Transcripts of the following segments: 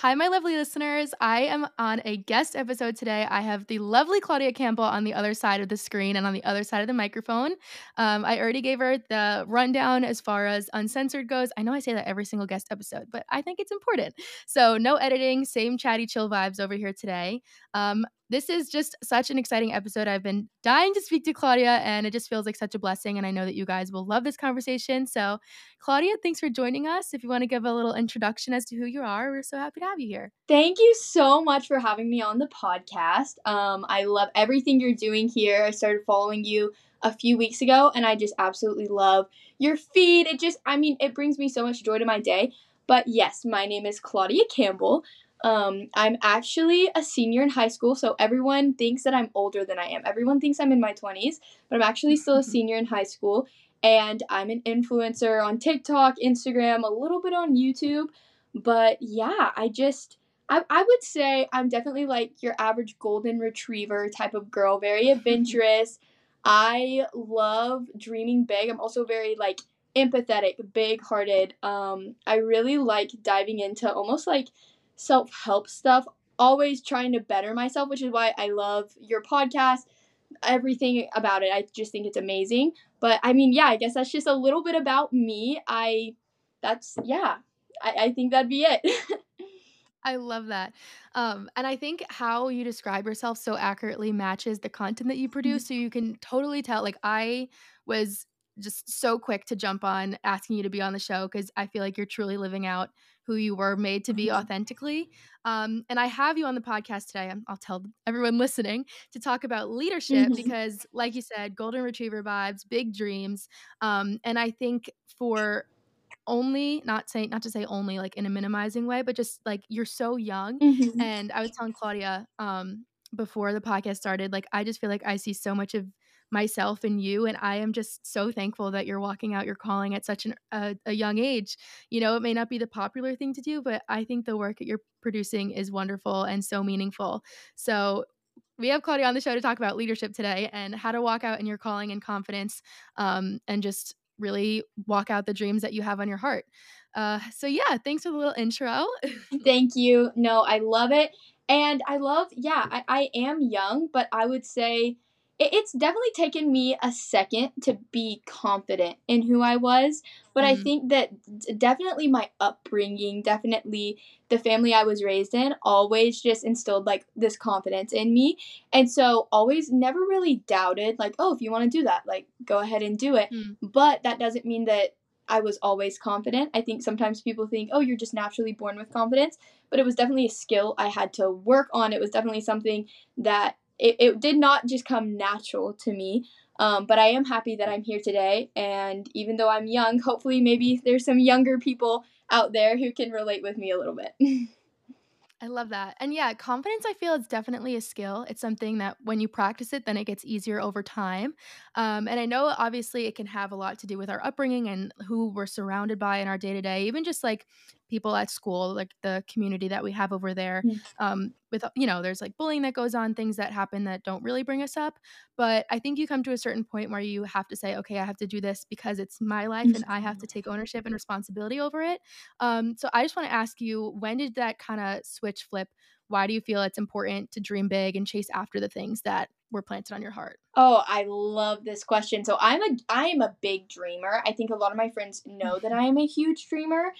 Hi, my lovely listeners. I am on a guest episode today. I have the lovely Claudia Campbell on the other side of the screen and on the other side of the microphone. Um, I already gave her the rundown as far as uncensored goes. I know I say that every single guest episode, but I think it's important. So, no editing, same chatty, chill vibes over here today. Um, this is just such an exciting episode. I've been dying to speak to Claudia, and it just feels like such a blessing. And I know that you guys will love this conversation. So, Claudia, thanks for joining us. If you want to give a little introduction as to who you are, we're so happy to have you here. Thank you so much for having me on the podcast. Um, I love everything you're doing here. I started following you a few weeks ago, and I just absolutely love your feed. It just, I mean, it brings me so much joy to my day. But yes, my name is Claudia Campbell. Um, I'm actually a senior in high school, so everyone thinks that I'm older than I am. Everyone thinks I'm in my 20s, but I'm actually still a senior in high school, and I'm an influencer on TikTok, Instagram, a little bit on YouTube. But yeah, I just, I, I would say I'm definitely like your average golden retriever type of girl, very adventurous. I love dreaming big. I'm also very like empathetic, big hearted. Um, I really like diving into almost like self help stuff, always trying to better myself, which is why I love your podcast. Everything about it, I just think it's amazing. But I mean, yeah, I guess that's just a little bit about me. I, that's, yeah, I, I think that'd be it. I love that. Um, and I think how you describe yourself so accurately matches the content that you produce. So you can totally tell. Like, I was just so quick to jump on asking you to be on the show because I feel like you're truly living out who you were made to be mm-hmm. authentically. Um, and I have you on the podcast today. I'll tell everyone listening to talk about leadership mm-hmm. because, like you said, golden retriever vibes, big dreams. Um, and I think for only not saying not to say only like in a minimizing way but just like you're so young mm-hmm. and i was telling claudia um before the podcast started like i just feel like i see so much of myself and you and i am just so thankful that you're walking out your calling at such an, a, a young age you know it may not be the popular thing to do but i think the work that you're producing is wonderful and so meaningful so we have Claudia on the show to talk about leadership today and how to walk out in your calling and confidence um, and just really walk out the dreams that you have on your heart. Uh, so, yeah, thanks for the little intro. Thank you. No, I love it. And I love, yeah, I, I am young, but I would say it's definitely taken me a second to be confident in who I was. But mm-hmm. I think that definitely my upbringing, definitely the family I was raised in, always just instilled like this confidence in me. And so always never really doubted, like, oh, if you want to do that, like go ahead and do it. Mm-hmm. But that doesn't mean that I was always confident. I think sometimes people think, oh, you're just naturally born with confidence. But it was definitely a skill I had to work on. It was definitely something that it, it did not just come natural to me. Um, but I am happy that I'm here today. And even though I'm young, hopefully, maybe there's some younger people out there who can relate with me a little bit. I love that. And yeah, confidence, I feel it's definitely a skill. It's something that when you practice it, then it gets easier over time. Um, and I know obviously it can have a lot to do with our upbringing and who we're surrounded by in our day to day, even just like people at school, like the community that we have over there. Mm. Um, with you know, there's like bullying that goes on, things that happen that don't really bring us up. But I think you come to a certain point where you have to say, okay, I have to do this because it's my life and I have to take ownership and responsibility over it. Um, so I just want to ask you, when did that kind of switch flip? Why do you feel it's important to dream big and chase after the things that were planted on your heart? Oh, I love this question. So I'm a I am a big dreamer. I think a lot of my friends know that I am a huge dreamer.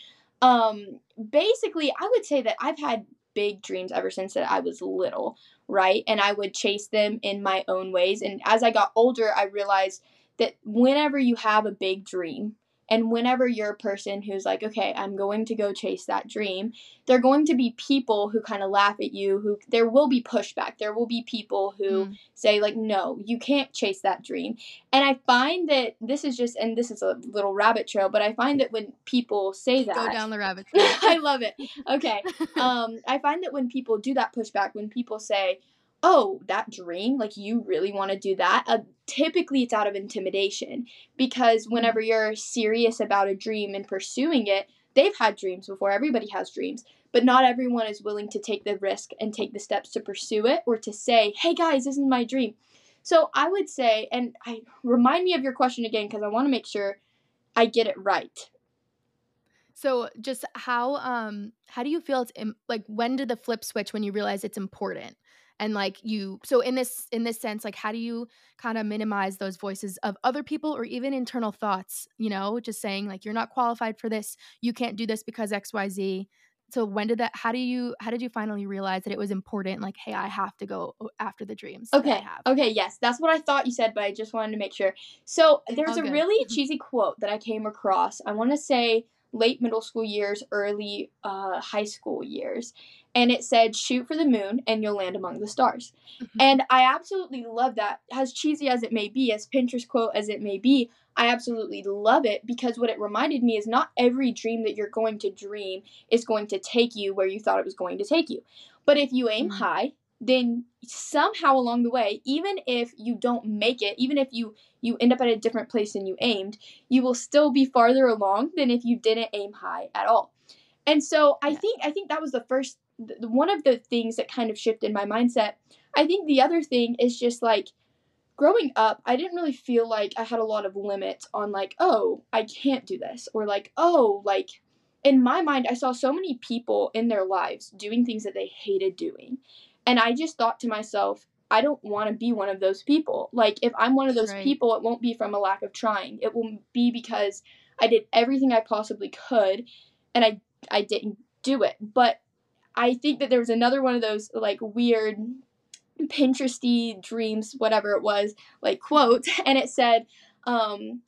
Um, basically, I would say that I've had big dreams ever since that I was little, right? And I would chase them in my own ways. And as I got older, I realized that whenever you have a big dream, and whenever you're a person who's like, okay, I'm going to go chase that dream, there are going to be people who kind of laugh at you, who there will be pushback. There will be people who mm. say, like, no, you can't chase that dream. And I find that this is just, and this is a little rabbit trail, but I find that when people say that. Go down the rabbit trail. I love it. Okay. um, I find that when people do that pushback, when people say, oh, that dream, like you really want to do that, uh, typically it's out of intimidation because mm-hmm. whenever you're serious about a dream and pursuing it, they've had dreams before. Everybody has dreams, but not everyone is willing to take the risk and take the steps to pursue it or to say, hey guys, this is my dream. So I would say, and I remind me of your question again because I want to make sure I get it right. So, just how, um how do you feel it's im like, when did the flip switch when you realize it's important? And, like, you so in this in this sense, like, how do you kinda minimize those voices of other people or even internal thoughts, you know, just saying, like, "You're not qualified for this. You can't do this because XYZ." So, when did that how do you how did you finally realize that it was important, like, "Hey, I have to go after the dreams that I Okay, have?" okay, yes, that's what I thought you said, but I just wanted to make sure. So, there's All a good. really Mhm. cheesy quote that I came across, I wanna say late middle school years, early, uh, high school years, and it said, "Shoot for the moon, and you'll land among the stars." Mhm. And I absolutely love that. As cheesy as it may be, as Pinterest quote as it may be, I absolutely love it because what it reminded me is not every dream that you're going to dream is going to take you where you thought it was going to take you. But if you aim Mm. high, then somehow along the way, even if you don't make it, even if you you end up at a different place than you aimed, you will still be farther along than if you didn't aim high at all. And so I Yeah. think I think that was the first one of the things that kind of shifted my mindset. I think the other thing is just like growing up, I didn't really feel like I had a lot of limits on like, oh, I can't do this or like, oh, like in my mind I saw so many people in their lives doing things that they hated doing. And I just thought to myself, I don't want to be one of those people. Like if I'm one of those Right. people, it won't be from a lack of trying. It will be because I did everything I possibly could and I I didn't do it. But I think that there was another one of those like weird Pinteresty dreams, whatever it was, like quote, and it said, um,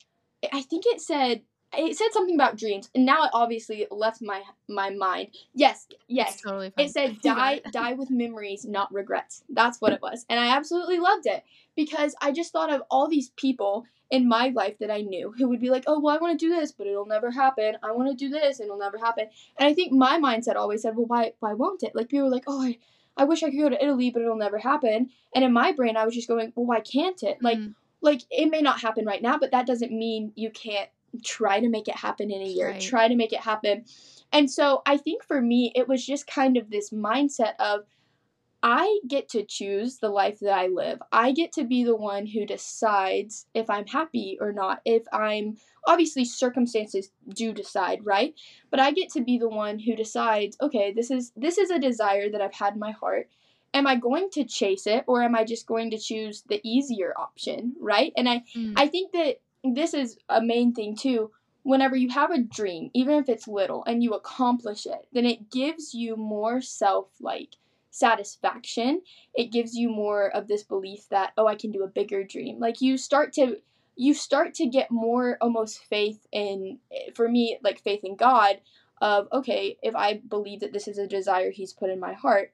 I think it said it said something about dreams, and now it obviously left my my mind. Yes, It's yes, totally it said die die with memories, not regrets. That's what it was, and I absolutely loved it because I just thought of all these people in my life that I knew who would be like, oh well, I want to do this, but it'll never happen. I want to do this, and it'll never happen. And I think my mindset always said, well, why why won't it? Like people were like, oh, I I wish I could go to Italy, but it'll never happen. And in my brain, I was just going, well, why can't it? Like, Mm, like it may not happen right now, but that doesn't mean you can't try to make it happen in a year. right. Try to make it happen. And so I think for me, it was just kind of this mindset of I get to choose the life that I live. I get to be the one who decides if I'm happy or not. If I'm obviously circumstances do decide, right? But I get to be the one who decides, okay, this is this is a desire that I've had in my heart. Am I going to chase it or am I just going to choose the easier option, right? And I Mm, I think that this is a main thing too. Whenever you have a dream, even if it's little, and you accomplish it, then it gives you more self like satisfaction. It gives you more of this belief that, oh, I can do a bigger dream. Like you start to you start to get more almost faith in for me, like faith in God of okay, if I believe that this is a desire he's put in my heart,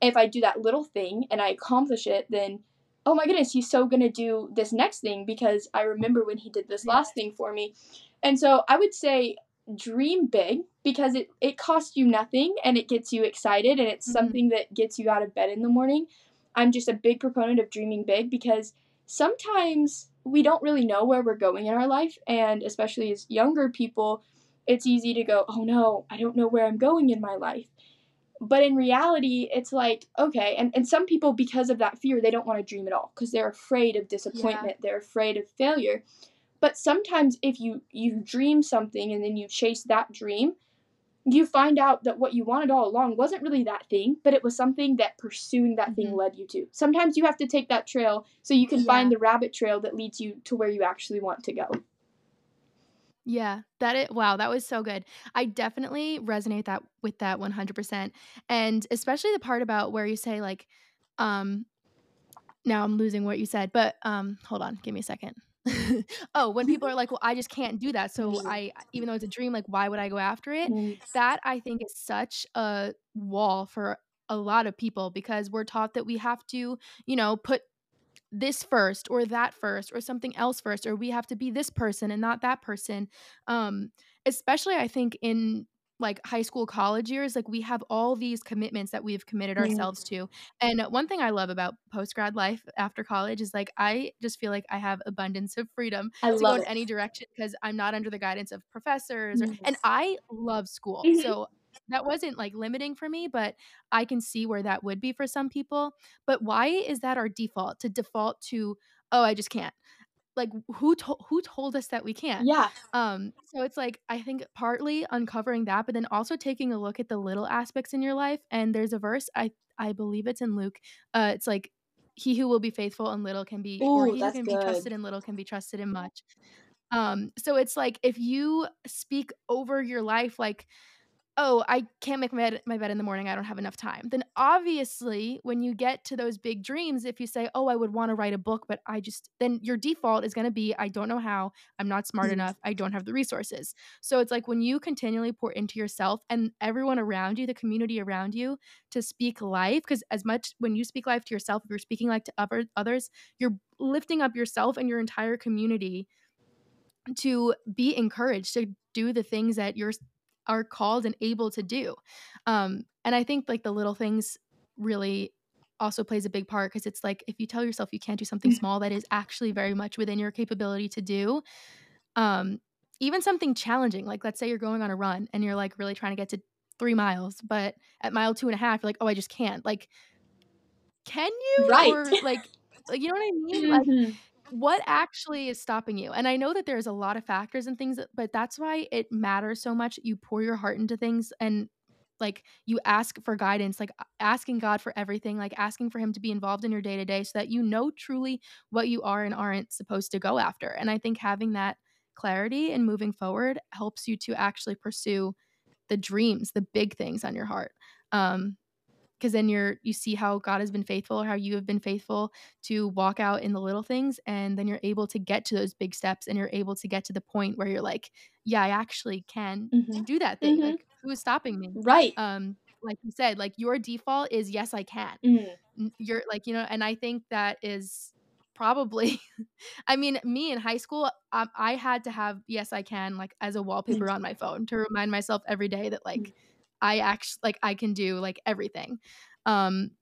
if I do that little thing and I accomplish it, then oh my goodness, he's so gonna do this next thing because I remember when he did this last thing for me. And so I would say dream big because it, it costs you nothing and it gets you excited and it's Mhm. something that gets you out of bed in the morning. I'm just a big proponent of dreaming big because sometimes we don't really know where we're going in our life and especially as younger people, it's easy to go, "Oh no, I don't know where I'm going in my life." But in reality, it's like, okay, and, and some people, because of that fear, they don't want to dream at all because they're afraid of Yeah. disappointment, they're afraid of failure. But sometimes if you you dream something and then you chase that dream, you find out that what you wanted all along wasn't really that thing, but it was something that pursuing that thing Mhm. led you to. Sometimes you have to take that trail so you can find the rabbit trail that leads you to where you actually want to go. Yeah, that it wow, that was so good. I definitely resonate that with that 100%, and especially the part about where you say, like, um now I'm losing what you said, but, um, hold on, give me a second. Oh, when people are like, "Well, I just can't do that, so I even though it's a dream, like, why would I go after it?" That I think is such a wall for a lot of people because we're taught that we have to, you know, put this first or that first or something else first or we have to be this person and not that person um especially i think in like high school college years like we have all these commitments that we've committed mm. ourselves to and one thing i love about post grad life after college is like i just feel like i have abundance of freedom I to go love in it. any direction because i'm not under the guidance of professors or and i love school so that wasn't like limiting for me but i can see where that would be for some people but why is that our default? To default to, "Oh, I just can't." like who to- who told us that we can't? Yeah. Um, so it's like I think partly uncovering that, but then also taking a look at the little aspects in your life. And there's a verse I I believe it's in Luke. Uh, it's like he who will be faithful in little can be, or he who can be trusted in little can be trusted in much. Um, so it's like if you speak over your life, like oh, I can't make my bed my bed in the morning, I don't have enough time. Then obviously, when you get to those big dreams, if you say, "Oh, I would wanna write a book, but I just" then your default is gonna be, "I don't know how, I'm not smart Mhm. enough, I don't have the resources." So it's like when you continually pour into yourself and everyone around you, the community around you, to speak life, because as much when you speak life to yourself, if you're speaking life to other others, you're lifting up yourself and your entire community to be encouraged to do the things that you're are called and able to do. Um, and I think like the little things really also plays a big part because it's like if you tell yourself you can't do something small that is actually very much within your capability to do, um, even something challenging, like let's say you're going on a run and you're like really trying to get to three miles, but at mile two and a half, you're like, oh, I just can't. Like, can you? Right. Or like, like you know what I mean? Like Mhm. What actually is stopping you? And I know that there's a lot of factors and things, but that's why it matters so much. You pour your heart into things and like you ask for guidance, like asking God for everything, like asking for Him to be involved in your day to day so that you know truly what you are and aren't supposed to go after. And I think having that clarity and moving forward helps you to actually pursue the dreams, the big things on your heart. Um, because then you're you see how God has been faithful or how you have been faithful to walk out in the little things and then you're able to get to those big steps and you're able to get to the point where you're like, yeah, I actually can Mhm. do that thing. Mhm. Like who's stopping me? Right. Um like you said, like your default is yes, I can. Mm. N- You're like, you know, and I think that is probably I mean, me in high school, um, I had to have yes, I can like as a wallpaper on my phone to remind myself every day that like I actually like I can do like everything. Um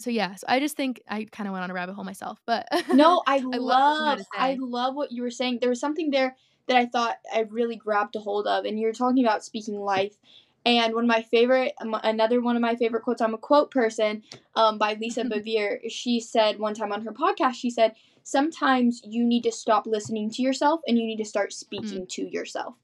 so yeah, so I just think I kind of went on a rabbit hole myself, but No, I I love what you had love I love what you were saying. There was something there that I thought I really grabbed a hold of, and you're talking about speaking life. And one of my favorite, um, another one of my favorite quotes. I'm a quote person, um, by Lisa Bevere. She said one time on her podcast, she said, "Sometimes you need to stop listening to yourself, and you need to start speaking to yourself."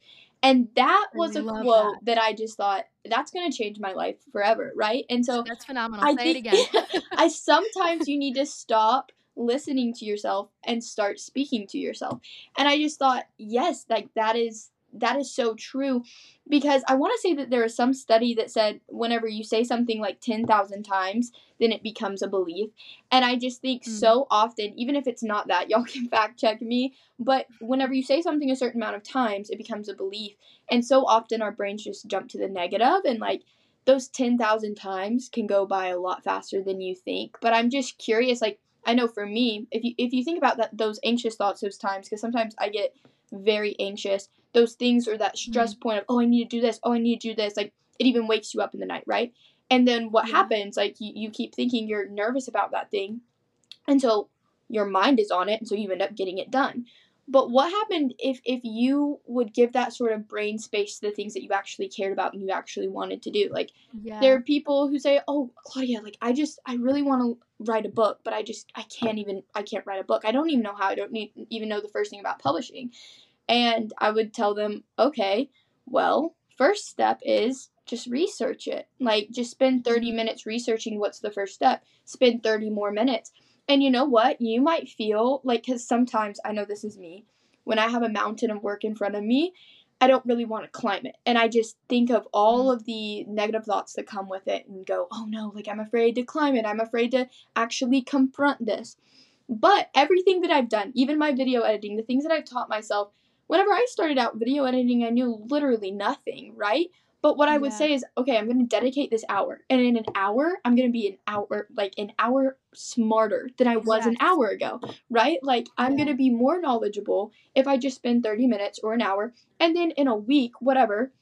And that was a quote that. I just thought that's gonna change my life forever, right? And so That's phenomenal. I Say it again. I sometimes you need to stop listening to yourself and start speaking to yourself. And I just thought, yes, like that is that is so true because I want to say that there is some study that said whenever you say something like 10,000 times, then it becomes a belief. And I just think Mm. so often, even if it's not that, y'all can fact check me, but whenever you say something a certain amount of times, it becomes a belief. And so often our brains just jump to the negative and like those 10,000 times can go by a lot faster than you think. But I'm just curious like I know for me, if you if you think about that those anxious thoughts those times cuz sometimes I get very anxious, those things or that stress mm-hmm. point of oh I need to do this, oh I need to do this, like it even wakes you up in the night, right? And then what Yeah. happens like you, you keep thinking you're nervous about that thing until your mind is on it and so you end up getting it done. But what happened if if you would give that sort of brain space to the things that you actually cared about and you actually wanted to do? Like Yeah. there are people who say, "Oh, Claudia, like I just I really want to write a book, but I just I can't even I can't write a book. I don't even know how. I don't need, even know the first thing about publishing." And I would tell them, "Okay, well, first step is just research it. Like just spend 30 mm-hmm. minutes researching what's the first step. Spend 30 more minutes. And you know what? You might feel like cuz sometimes I know this is me. When I have a mountain of work in front of me, I don't really want to climb it. And I just think of all mm-hmm. of the negative thoughts that come with it and go, oh no, like I'm afraid to climb it. I'm afraid to actually confront this. But everything that I've done, even my video editing, the things that I've taught myself, whenever I started out video editing, I knew literally nothing, right? But what I would Yeah. say is, okay, I'm going to dedicate this hour. And in an hour, I'm going to be an hour, like an hour smarter than I was an hour ago, right? Like I'm Yeah. going to be more knowledgeable if I just spend 30 minutes or an hour. And then in a week, whatever,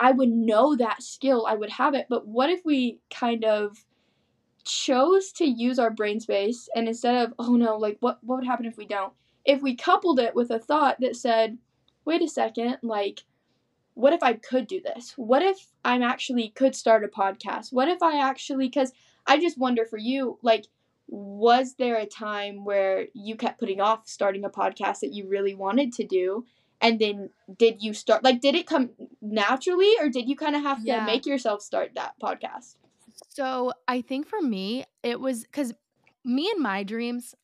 I would know that skill, I would have it. But what if we kind of chose to use our brain space and instead of, oh no, like what what would happen if we don't? If we coupled it with a thought that said, wait a second, like what if I could do this? What if I'm actually could start a podcast? What if I actually cuz I just wonder for you, like was there a time where you kept putting off starting a podcast that you really wanted to do? And then did you start like did it come naturally or did you kind of have to make yourself start that podcast? So I think for me, it was because me and my dreams,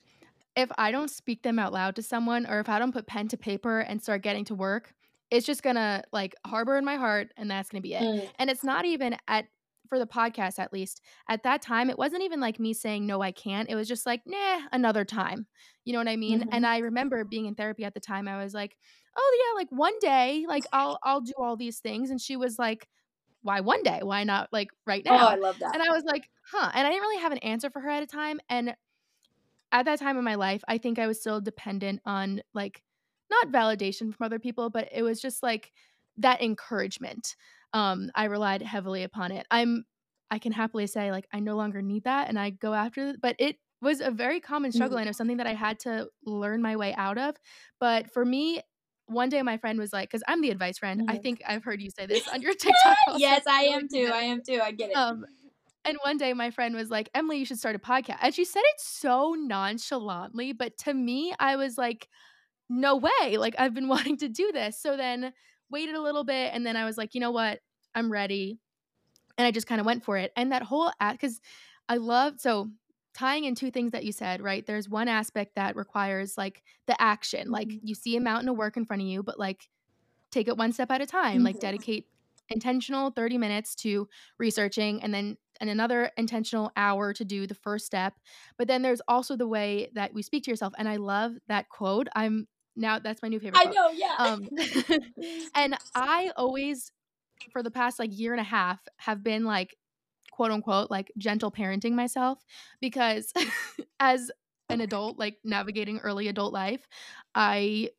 if I don't speak them out loud to someone or if I don't put pen to paper and start getting to work, it's just gonna like harbor in my heart and that's gonna be it. Mm. And it's not even at for the podcast at least. At that time, it wasn't even like me saying no I can't. It was just like, nah, another time. You know what I mean? Mhm. And I remember being in therapy at the time. I was like, "Oh yeah, like one day, like I'll I'll do all these things." And she was like, "Why one day? Why not like right now Oh, now?" I love that. And I was like, huh. And I didn't really have an answer for her at a time. And at that time in my life, I think I was still dependent on like not validation from other people, but it was just like that encouragement. Um, I relied heavily upon it. I'm I can happily say like I no longer need that and I go after it, but it was a very common struggle Mhm. and it was something that I had to learn my way out of. But for me, one day my friend was like, because I'm the advice friend. I Mhm. think I've heard you say this on your TikTok. yes, I am too. I am too. I get it. um, and one day my friend was like, Emily, you should start a podcast. And she said it so nonchalantly, but to me, I was like, no way. Like, I've been wanting to do this. So then waited a little bit. And then I was like, you know what? I'm ready. And I just kind of went for it. And that whole act, because I love, so tying in two things that you said, right? There's one aspect that requires like the action. Like, Mhm. you see a mountain of work in front of you, but like, take it one step at a time. Like, Mhm. dedicate intentional 30 minutes to researching and then and another intentional hour to do the first step. But then there's also the way that we speak to yourself. And I love that quote. I'm now that's my new favorite I quote. know, yeah. Um and I always for the past like year and a half have been like quote unquote like gentle parenting myself because as an adult like navigating early adult life, I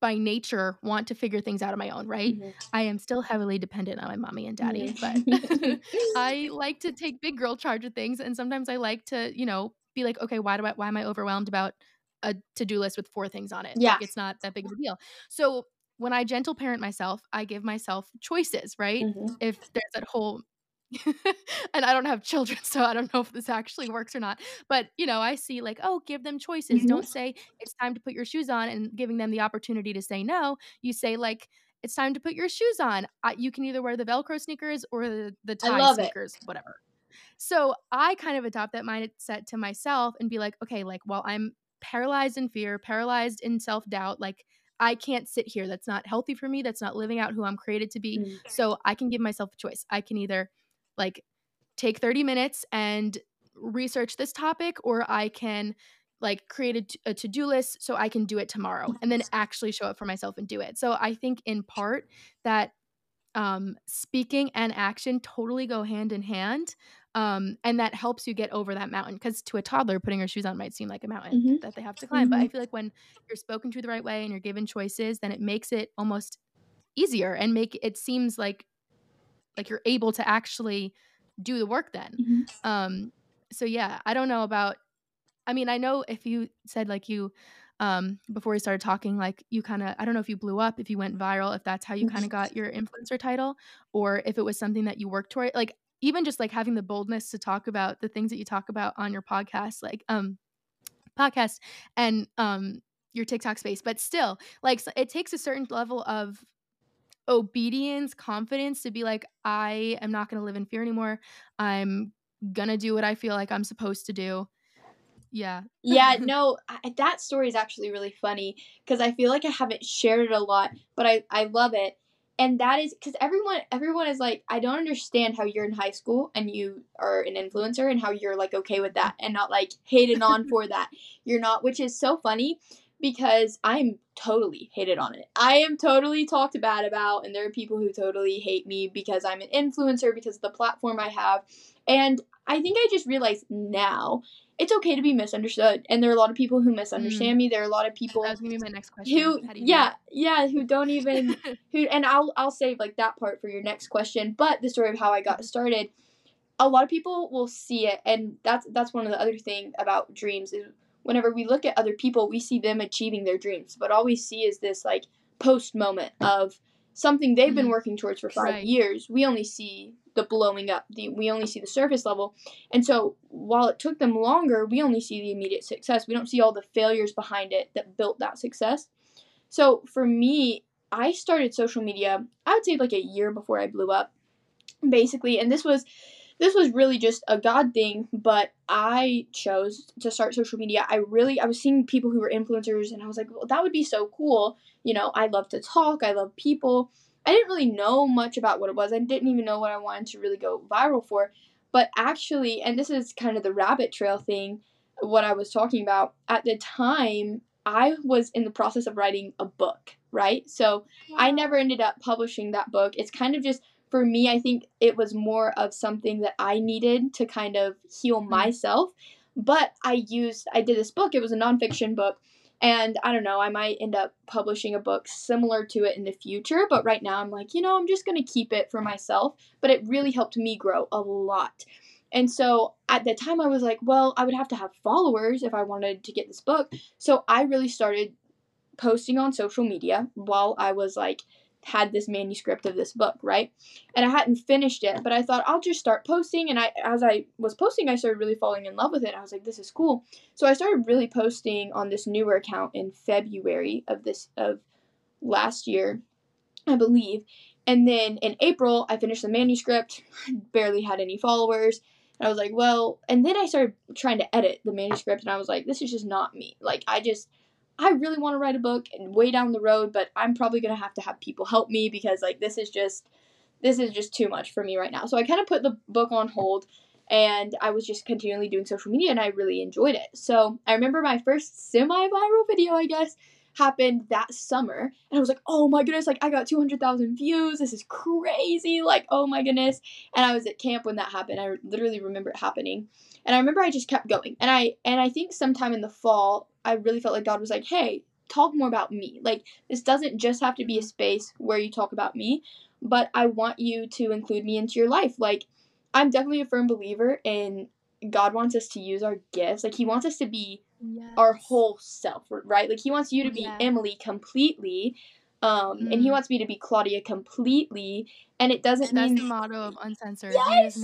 by nature want to figure things out on my own, right? Mhm. I am still heavily dependent on my mommy and daddy, Mhm. but I like to take big girl charge of things and sometimes I like to, you know, be like, okay, why do I why am I overwhelmed about a to-do list with four things on it? Yeah. Like it's not that big of a deal. So when I gentle parent myself, I give myself choices, right? Mhm. If there's that whole and I don't have children, so I don't know if this actually works or not. But, you know, I see like, oh, give them choices. Mhm. Don't say it's time to put your shoes on and giving them the opportunity to say no. You say like it's time to put your shoes on. I, you can either wear the Velcro sneakers or the, the tie love it. sneakers, whatever. So I kind of adopt that mindset to myself and be like, okay, like, while I'm paralyzed in fear, paralyzed in self doubt. Like, I can't sit here. That's not healthy for me. That's not living out who I'm created to be. Mm. So I can give myself a choice. I can either like take 30 minutes and research this topic, or I can like create a, t- a to-do list so I can do it tomorrow and then actually show up for myself and do it. So I think in part that um speaking and action totally go hand in hand. Um, and that helps you get over that mountain because to a toddler, putting her shoes on might seem like a mountain Mhm. that they have to climb. But I Mhm. feel like when you're spoken to the right way and you're given choices, then it makes it almost easier and make it seems like like you're able to actually do the work then. Mhm. Um, so yeah, I don't know about I mean, I know if you said like you um before we started talking, like you kind of I don't know if you blew up, if you went viral, if that's how you kind of got your influencer title, or if it was something that you worked toward. Like even just like having the boldness to talk about the things that you talk about on your podcast, like um podcast and um your TikTok space. But still, like it takes a certain level of obedience, confidence to be like, I am not going to live in fear anymore. I'm gonna do what I feel like I'm supposed to do. Yeah. yeah, no, I, that story is actually really funny because I feel like I haven't shared it a lot, but I I love it. And that is because everyone everyone is like, I don't understand how you're in high school and you are an influencer and how you're like okay with that and not like hated on for that. You're not, which is so funny because I'm totally hated on it. I am totally talked bad about, and there are people who totally hate me because I'm an influencer because of the platform I have. And I think I just realized now it's okay to be misunderstood. And there are a lot of people who misunderstand mm. me. There are a lot of people That was gonna be my next question. who do you yeah, yeah, who don't even who and I'll I'll save like that part for your next question. But the story of how I got mm-hmm. started, a lot of people will see it, and that's that's one of the other thing about dreams is whenever we look at other people, we see them achieving their dreams, but all we see is this like post moment of something they've been Mhm. working towards for five Right. years. We only see the blowing up. The, we only see the surface level. And so while it took them longer, we only see the immediate success. We don't see all the failures behind it that built that success. So for me, I started social media, I would say like a year before I blew up, basically. And this was this was really just a God thing, but I chose to start social media. I really I was seeing people who were influencers and I was like, well, that would be so cool. You know, I love to talk, I love people. I didn't really know much about what it was. I didn't even know what I wanted to really go viral for. But actually, and this is kind of the rabbit trail thing, what I was talking about, at the time, I was in the process of writing a book, right? So I never ended up publishing that book. It's kind of just for me, I think it was more of something that I needed to kind of heal mm-hmm. myself. But I used, I did this book, it was a nonfiction book. And I don't know, I might end up publishing a book similar to it in the future. But right now, I'm like, you know, I'm just going to keep it for myself. But it really helped me grow a lot. And so at the time, I was like, well, I would have to have followers if I wanted to get this book. So I really started posting on social media while I was like had this manuscript of this book, right? And I hadn't finished it, but I thought I'll just start posting. And I, as I was posting, I started really falling in love with it. I was like, this is cool. So I started really posting on this newer account in February of this of last year, I believe. And then in April, I finished the manuscript. barely had any followers. And I was like, well, and then I started trying to edit the manuscript, and I was like, this is just not me. Like, I just I really want to write a book and way down the road, but I'm probably going to have to have people help me because like this is just this is just too much for me right now. So I kind of put the book on hold and I was just continually doing social media and I really enjoyed it. So I remember my first semi-viral video, I guess, happened that summer and I was like, "Oh my goodness, like I got 200,000 views. This is crazy. Like, oh my goodness." And I was at camp when that happened. I literally remember it happening. And I remember I just kept going. And I and I think sometime in the fall I really felt like God was like, hey, talk more about me. Like, this doesn't just have to be a space where you talk about me, but I want you to include me into your life. Like, I'm definitely a firm believer in God wants us to use our gifts. Like, He wants us to be yes. our whole self, right? Like, He wants you to be yeah. Emily completely. Um, mm. and he mm. wants me to be Claudia completely, and it doesn't and mean that's the motto of uncensored. Yes,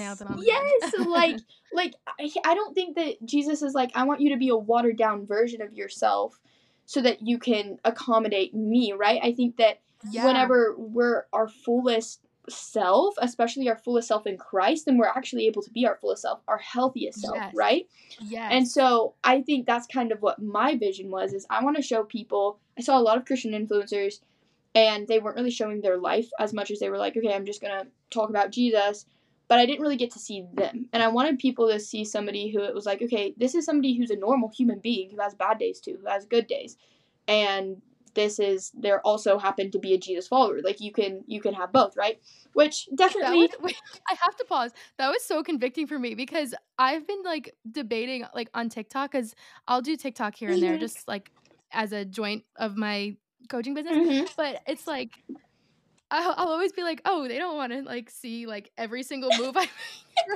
yes, like, like I, I don't think that Jesus is like I want you to be a watered down version of yourself, so that you can accommodate me, right? I think that yeah. whenever we're our fullest self, especially our fullest self in Christ, then we're actually able to be our fullest self, our healthiest self, yes. right? Yeah. And so I think that's kind of what my vision was is I want to show people I saw a lot of Christian influencers and they weren't really showing their life as much as they were like, okay, I'm just gonna talk about Jesus. But I didn't really get to see them. And I wanted people to see somebody who it was like, okay, this is somebody who's a normal human being who has bad days too, who has good days. And this is there also happened to be a Jesus follower. Like you can you can have both, right? Which definitely was, wait, I have to pause. That was so convicting for me because I've been like debating like on TikTok cuz I'll do TikTok here and there mm-hmm. just like as a joint of my coaching business. Mm-hmm. But it's like I'll, I'll, always be like, oh, they don't want to like see like every single move I make.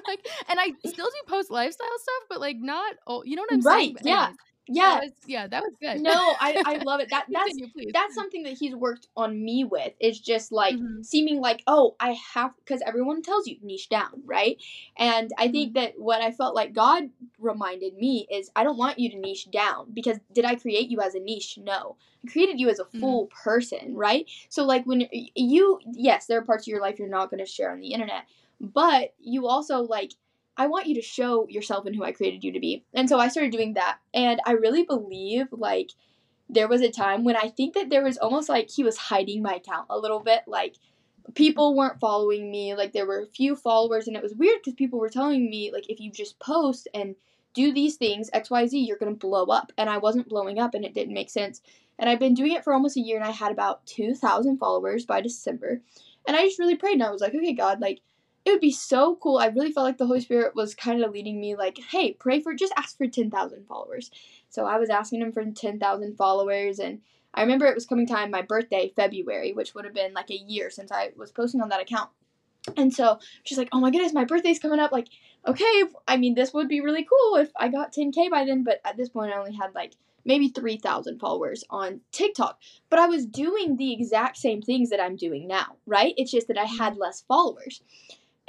like, and I still do post lifestyle stuff, but like not. Oh, you know what I'm right, saying? Right? Yeah. Anyways, yeah, that was, yeah, that was good. No, I, I love it. That that's Continue, that's something that he's worked on me with. It's just like mm-hmm. seeming like oh I have because everyone tells you niche down right, and I think mm-hmm. that what I felt like God reminded me is I don't want you to niche down because did I create you as a niche? No, I created you as a mm-hmm. full mm-hmm. person, right? So like when you yes there are parts of your life you're not going to share on the internet, but you also like I want you to show yourself and who I created you to be. And so I started doing that. And I really believe like there was a time when I think that there was almost like he was hiding my account a little bit. Like people weren't following me. Like there were a few followers and it was weird because people were telling me like if you just post and do these things, XYZ, you're gonna blow up. And I wasn't blowing up and it didn't make sense. And I've been doing it for almost a year and I had about 2,000 followers by December. And I just really prayed and I was like, okay, God, like it would be so cool. I really felt like the Holy Spirit was kind of leading me, like, hey, pray for, just ask for 10,000 followers. So I was asking him for 10,000 followers, and I remember it was coming time, my birthday, February, which would have been like a year since I was posting on that account. And so she's like, oh my goodness, my birthday's coming up. Like, okay, I mean, this would be really cool if I got 10K by then, but at this point, I only had like maybe 3,000 followers on TikTok. But I was doing the exact same things that I'm doing now, right? It's just that I had less followers.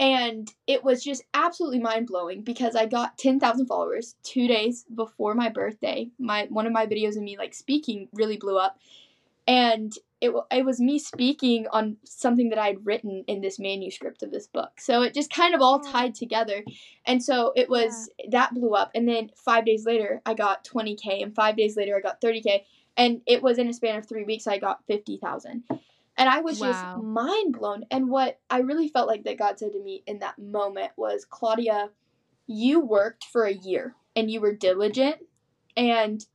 And it was just absolutely mind blowing because I got 10,000 followers two days before my birthday. My one of my videos of me like speaking really blew up, and it it was me speaking on something that I'd written in this manuscript of this book. So it just kind of all tied together, and so it was yeah. that blew up. And then five days later, I got 20k, and five days later, I got 30k, and it was in a span of three weeks, I got 50,000. And I was wow. just mind blown. And what I really felt like that God said to me in that moment was, Claudia, you worked for a year and you were diligent and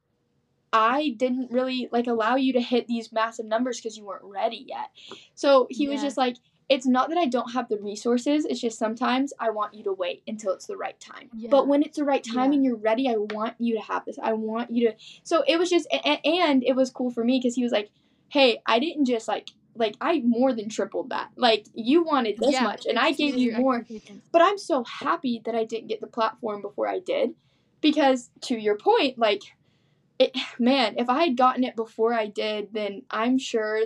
I didn't really like allow you to hit these massive numbers because you weren't ready yet. So he yeah. was just like, it's not that I don't have the resources, it's just sometimes I want you to wait until it's the right time. Yeah. But when it's the right time yeah. and you're ready, I want you to have this. I want you to. So it was just, and it was cool for me because he was like, hey, I didn't just like like I more than tripled that. Like you wanted this yeah, much and I gave you more. But I'm so happy that I didn't get the platform before I did because to your point like it man, if I had gotten it before I did, then I'm sure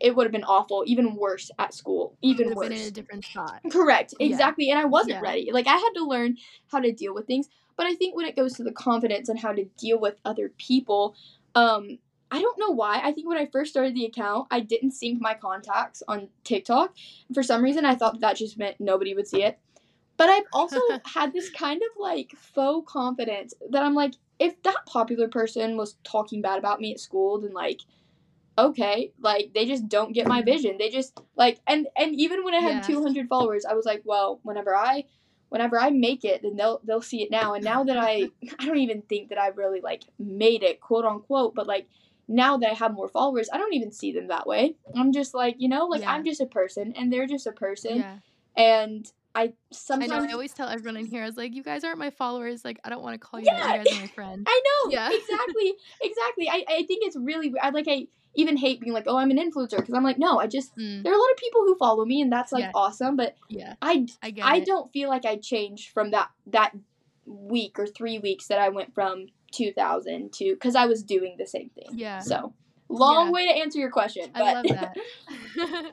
it would have been awful, even worse at school, even worse. Been in a different spot. Correct, exactly. Yeah. And I wasn't yeah. ready. Like I had to learn how to deal with things. But I think when it goes to the confidence and how to deal with other people, um, I don't know why. I think when I first started the account, I didn't sync my contacts on TikTok. For some reason, I thought that just meant nobody would see it. But I've also had this kind of like faux confidence that I'm like, if that popular person was talking bad about me at school, then like, okay, like they just don't get my vision. They just like, and and even when I had yeah. 200 followers, I was like, well, whenever I whenever I make it, then they'll they'll see it now. And now that I I don't even think that I've really like made it, quote unquote, but like now that I have more followers, I don't even see them that way. I'm just like, you know, like yeah. I'm just a person and they're just a person. Yeah. And I sometimes I know I always tell everyone in here, I was like, you guys aren't my followers. Like, I don't want to call you yeah. you guys are my friend. I know. Yeah. exactly. Exactly. I, I think it's really I like I even hate being like, oh, I'm an influencer because I'm like, no, I just mm. there are a lot of people who follow me and that's like yeah. awesome, but yeah, I I, I don't feel like I changed from that that week or three weeks that I went from 2000 to because I was doing the same thing. Yeah. So long yeah. way to answer your question. But. I love that.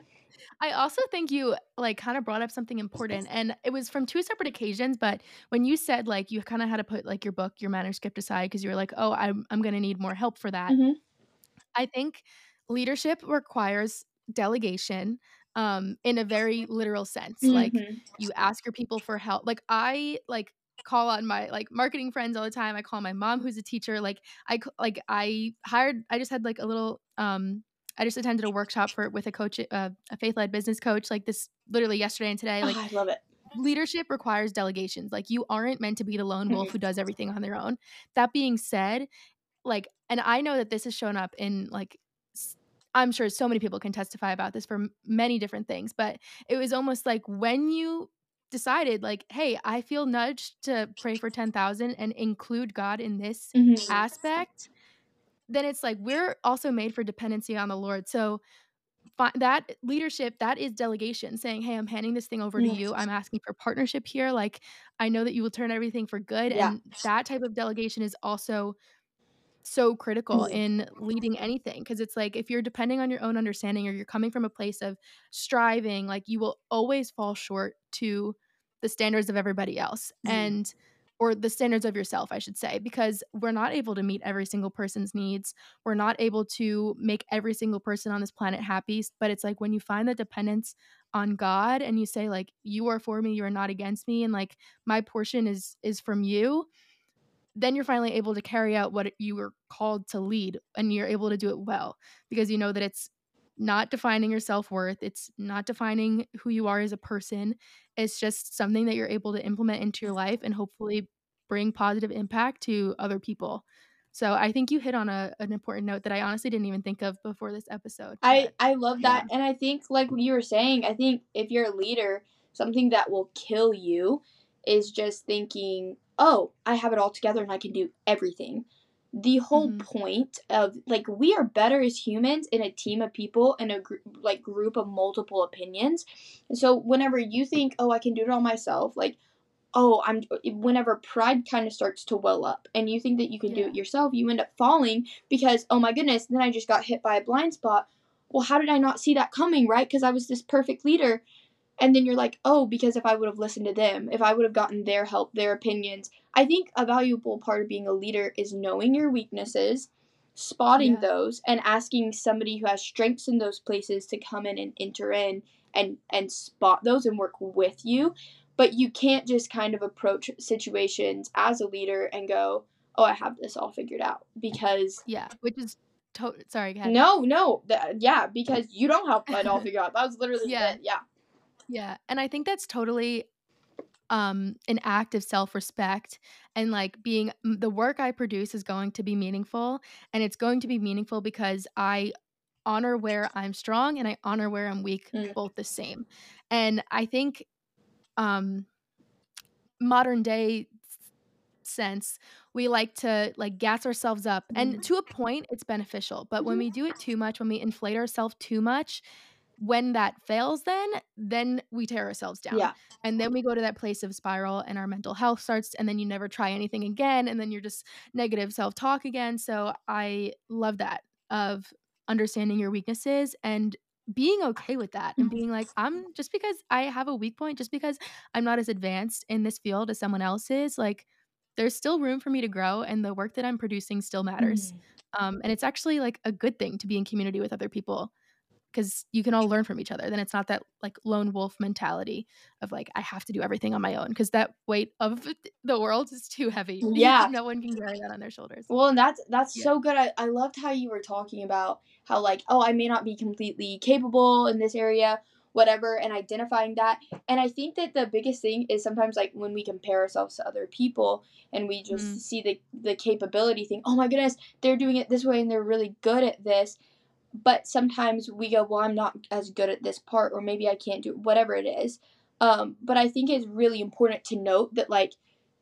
I also think you like kind of brought up something important and it was from two separate occasions but when you said like you kind of had to put like your book your manuscript aside because you were like oh I'm I'm going to need more help for that. Mm-hmm. I think leadership requires delegation um in a very literal sense. Mm-hmm. Like you ask your people for help. Like I like call on my like marketing friends all the time. I call my mom who's a teacher. Like I like I hired I just had like a little um I just attended a workshop for with a coach uh, a faith-led business coach like this literally yesterday and today like oh, I love it. Leadership requires delegations. Like you aren't meant to be the lone wolf who does everything on their own. That being said, like and I know that this has shown up in like I'm sure so many people can testify about this for many different things, but it was almost like when you decided like hey i feel nudged to pray for 10,000 and include god in this mm-hmm. aspect then it's like we're also made for dependency on the lord so that leadership that is delegation saying hey i'm handing this thing over yes. to you i'm asking for partnership here like i know that you will turn everything for good yeah. and that type of delegation is also so critical mm-hmm. in leading anything because it's like if you're depending on your own understanding or you're coming from a place of striving like you will always fall short to the standards of everybody else mm-hmm. and or the standards of yourself I should say because we're not able to meet every single person's needs we're not able to make every single person on this planet happy but it's like when you find the dependence on God and you say like you are for me you are not against me and like my portion is is from you then you're finally able to carry out what you were called to lead and you're able to do it well because you know that it's not defining your self-worth it's not defining who you are as a person it's just something that you're able to implement into your life and hopefully bring positive impact to other people so i think you hit on a, an important note that i honestly didn't even think of before this episode i i love that yeah. and i think like you were saying i think if you're a leader something that will kill you is just thinking oh, I have it all together and I can do everything. The whole mm-hmm. point of like we are better as humans in a team of people in a gr- like group of multiple opinions. And so whenever you think, "Oh, I can do it all myself," like oh, I'm whenever pride kind of starts to well up and you think that you can yeah. do it yourself, you end up falling because oh my goodness, then I just got hit by a blind spot. Well, how did I not see that coming, right? Because I was this perfect leader and then you're like, oh, because if I would have listened to them, if I would have gotten their help, their opinions, I think a valuable part of being a leader is knowing your weaknesses, spotting Yeah. those, and asking somebody who has strengths in those places to come in and enter in and and spot those and work with you. But you can't just kind of approach situations as a leader and go, oh, I have this all figured out because Yeah, which is to sorry, go ahead. no, no, th- yeah, because you don't have it all figured out. That was literally Yeah. it. Yeah. Yeah, and I think that's totally um an act of self-respect and like being the work I produce is going to be meaningful and it's going to be meaningful because I honor where I'm strong and I honor where I'm weak Mm. both the same. And I think um modern day sense we like to like gas ourselves up and Mhm. to a point it's beneficial but when we do it too much when we inflate ourselves too much when that fails then then we tear ourselves down. Yeah. and then we go to that place of spiral and our mental health starts and then you never try anything again and then you're just negative self-talk again. So i love that of understanding your weaknesses and being okay with that and being like i'm just because i have a weak point just because i'm not as advanced in this field as someone else is like there's still room for me to grow and the work that i'm producing still matters. Um, and it's actually like a good thing to be in community with other people because you can all learn from each other then it's not that like lone wolf mentality of like i have to do everything on my own because that weight of the world is too heavy Yeah. no one can carry that on their shoulders Well, and that's that's Yeah. so good. I, I loved how you were talking about how like, oh, I may not be completely capable in this area, whatever, and identifying that. And I think that the biggest thing is sometimes like when we compare ourselves to other people and we just Mhm. see the the capability thing. Oh my goodness, they're doing it this way and they're really good at this. But sometimes we go, well, I'm not as good at this part, or maybe I can't do whatever it is. Um, but I think it's really important to note that like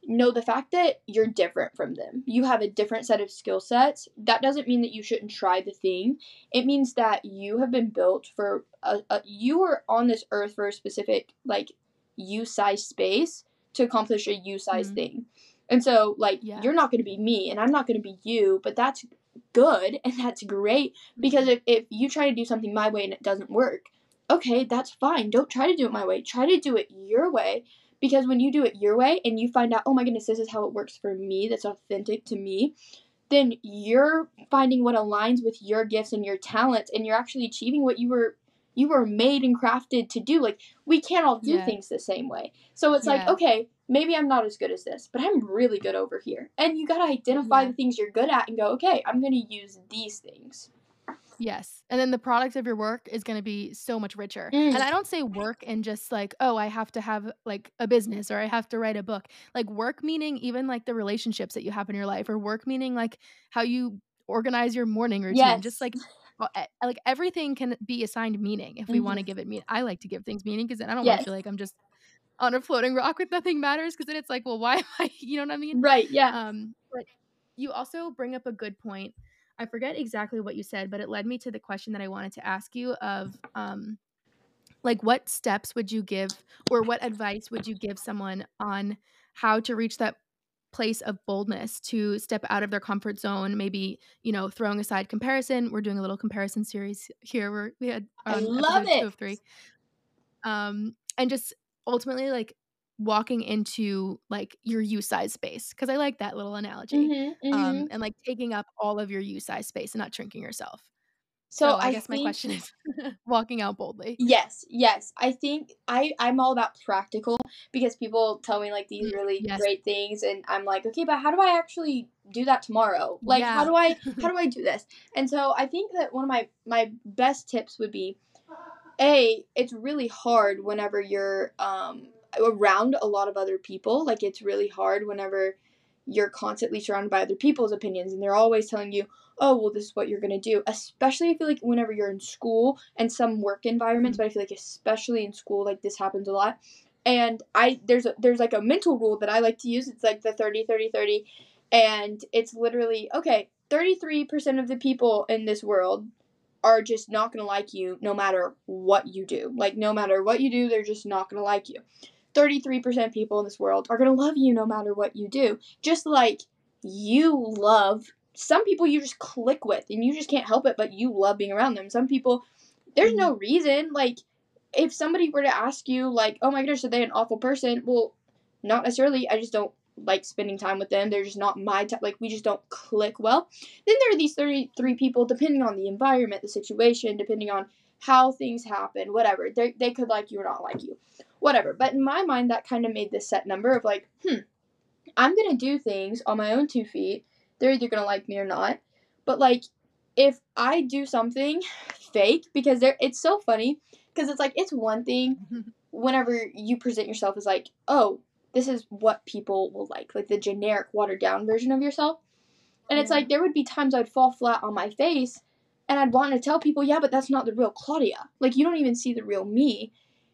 know the fact that you're different from them. You have a different set of skill sets. That doesn't mean that you shouldn't try the thing. It means that you have been built for a, a you were on this earth for a specific like you size space to accomplish a you size Mhm. thing. And so like Yeah. you're not going to be me and I'm not going to be you, but that's good and that's great because mm-hmm. if, if you try to do something my way and it doesn't work, okay, that's fine. Don't try to do it my way. Try to do it your way because when you do it your way and you find out, oh my goodness, this is how it works for me, that's authentic to me, then you're finding what aligns with your gifts and your talents and you're actually achieving what you were you were made and crafted to do. Like we can't all do Yeah. things the same way. So it's like, okay, maybe I'm not as good as this, but I'm really good over here. And you got to identify Yeah. the things you're good at and go, okay, I'm going to use these things. Yes. And then the product of your work is going to be so much richer. Mm. And I don't say work and just like, oh, I have to have like a business or I have to write a book. Like work meaning even like the relationships that you have in your life or work meaning like how you organize your morning routine. Yes. Just like like everything can be assigned meaning if we want to give it meaning. I like to give things meaning because then I don't want to feel like I'm just on a floating rock with nothing matters because then it's like, well, why am I, you know what I mean? Right, yeah. Um, but you also bring up a good point. I forget exactly what you said, but it led me to the question that I wanted to ask you of um like what steps would you give or what advice would you give someone on how to reach that place of boldness to step out of their comfort zone maybe you know throwing aside comparison we're doing a little comparison series here where we had I love episode two of three um and just ultimately like walking into like your u size space because i like that little analogy Mhm, um mhm. and like taking up all of your u size space and not shrinking yourself So, so i, I guess my question is walking out boldly Yes, yes. I think I I'm all about practical because people tell me like these Mm, really yes. great things and I'm like, okay, but how do I actually do that tomorrow? Like how do I how do I do this? And so I think that one of my my best tips would be a it's really hard whenever you're um around a lot of other people. Like it's really hard whenever you're constantly surrounded by other people's opinions and they're always telling you, "Oh, well this is what you're going to do." Especially I feel like whenever you're in school and some work environments, Mhm. but I feel like especially in school like this happens a lot. And I there's a there's like a mental rule that I like to use. It's like the 30 30 30 and it's literally okay, 33% of the people in this world are just not going to like you no matter what you do. Like no matter what you do, they're just not going to like you. 33% of people in this world are going to love you no matter what you do. Just like you love some people you just click with and you just can't help it but you love being around them. Some people there's no mm-hmm. reason like if somebody were to ask you like, "Oh my goodness, are they an awful person?" Well, not necessarily. I just don't like spending time with them. They're just not my type. Like we just don't click well. Then there are these 33 people, depending on the environment, the situation, depending on how things happen, whatever. They they could like you or not like you, whatever. But in my mind, that kind of made this set number of like, hmm, I'm gonna do things on my own two feet. They're either gonna like me or not. But like, if I do something fake, because they're it's so funny because it's like it's one thing whenever you present yourself as like, oh, this is what people will like, like the generic watered down version of yourself. And it's like there would be times I'd fall flat on my face and I'd want to tell people, yeah, but that's not the real Claudia. Like you don't even see the real me.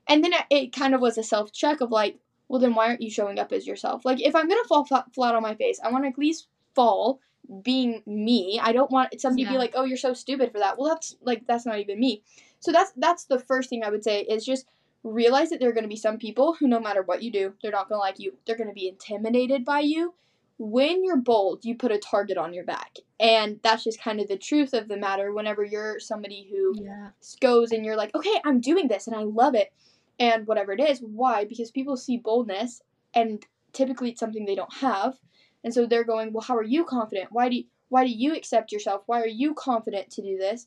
And then it kind of was a self check of like, well, then why aren't you showing up as yourself? Like if I'm gonna fall flat, flat on my face, I want to at least fall being me. I don't want somebody yeah. to be like, oh, you're so stupid for that. Well, that's like that's not even me. So that's that's the first thing I would say is just realize that there are going to be some people who no matter what you do, they're not going to like you. They're going to be intimidated by you. When you're bold, you put a target on your back. And that's just kind of the truth of the matter whenever you're somebody who yeah. goes and you're like, "Okay, I'm doing this and I love it." And whatever it is, why? Because people see boldness and typically it's something they don't have. And so they're going, "Well, how are you confident? Why do you, why do you accept yourself? Why are you confident to do this?"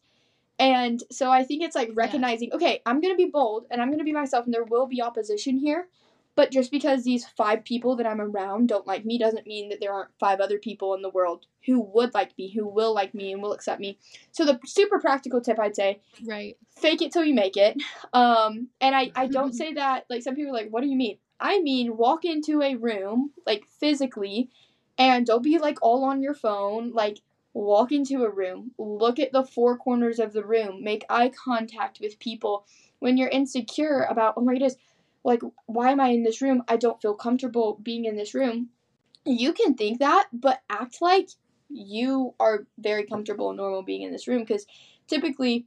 And so I think it's like recognizing, yeah. okay, I'm going to be bold and I'm going to be myself and there will be opposition here. But just because these five people that I'm around don't like me doesn't mean that there aren't five other people in the world who would like me, who will like me and will accept me. So the super practical tip I'd say, right. Fake it till you make it. Um and I I don't say that like some people are like what do you mean? I mean walk into a room like physically and don't be like all on your phone like walk into a room, look at the four corners of the room, make eye contact with people. When you're insecure about, oh my goodness, like, why am I in this room? I don't feel comfortable being in this room. You can think that, but act like you are very comfortable and normal being in this room because typically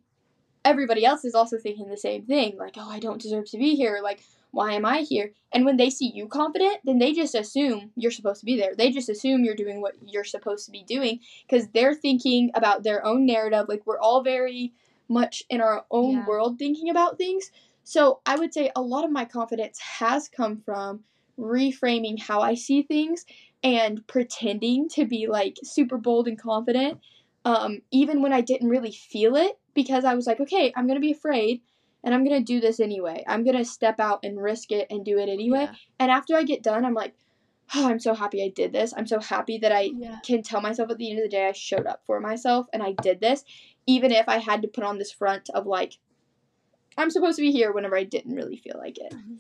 everybody else is also thinking the same thing like, oh, I don't deserve to be here. Like, why am I here? And when they see you confident, then they just assume you're supposed to be there. They just assume you're doing what you're supposed to be doing because they're thinking about their own narrative. Like we're all very much in our own yeah. world thinking about things. So I would say a lot of my confidence has come from reframing how I see things and pretending to be like super bold and confident, um, even when I didn't really feel it because I was like, okay, I'm going to be afraid and I'm gonna do this anyway. I'm gonna step out and risk it and do it anyway. Yeah. And after I get done, I'm like, oh, I'm so happy I did this. I'm so happy that I yeah. can tell myself at the end of the day I showed up for myself and I did this, even if I had to put on this front of like, I'm supposed to be here whenever I didn't really feel like it. Mm-hmm.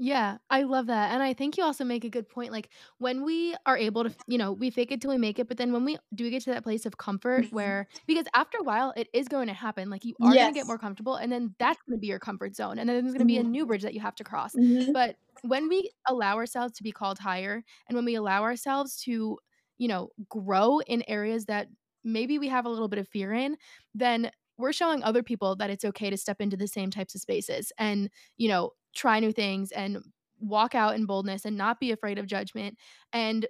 Yeah, I love that. And I think you also make a good point. Like when we are able to, you know, we fake it till we make it, but then when we do get to that place of comfort mm-hmm. where because after a while it is going to happen. Like you are yes. gonna get more comfortable and then that's gonna be your comfort zone. And then there's gonna be a mm-hmm. new bridge that you have to cross. Mm-hmm. But when we allow ourselves to be called higher and when we allow ourselves to, you know, grow in areas that maybe we have a little bit of fear in, then we're showing other people that it's okay to step into the same types of spaces and, you know, try new things and walk out in boldness and not be afraid of judgment. And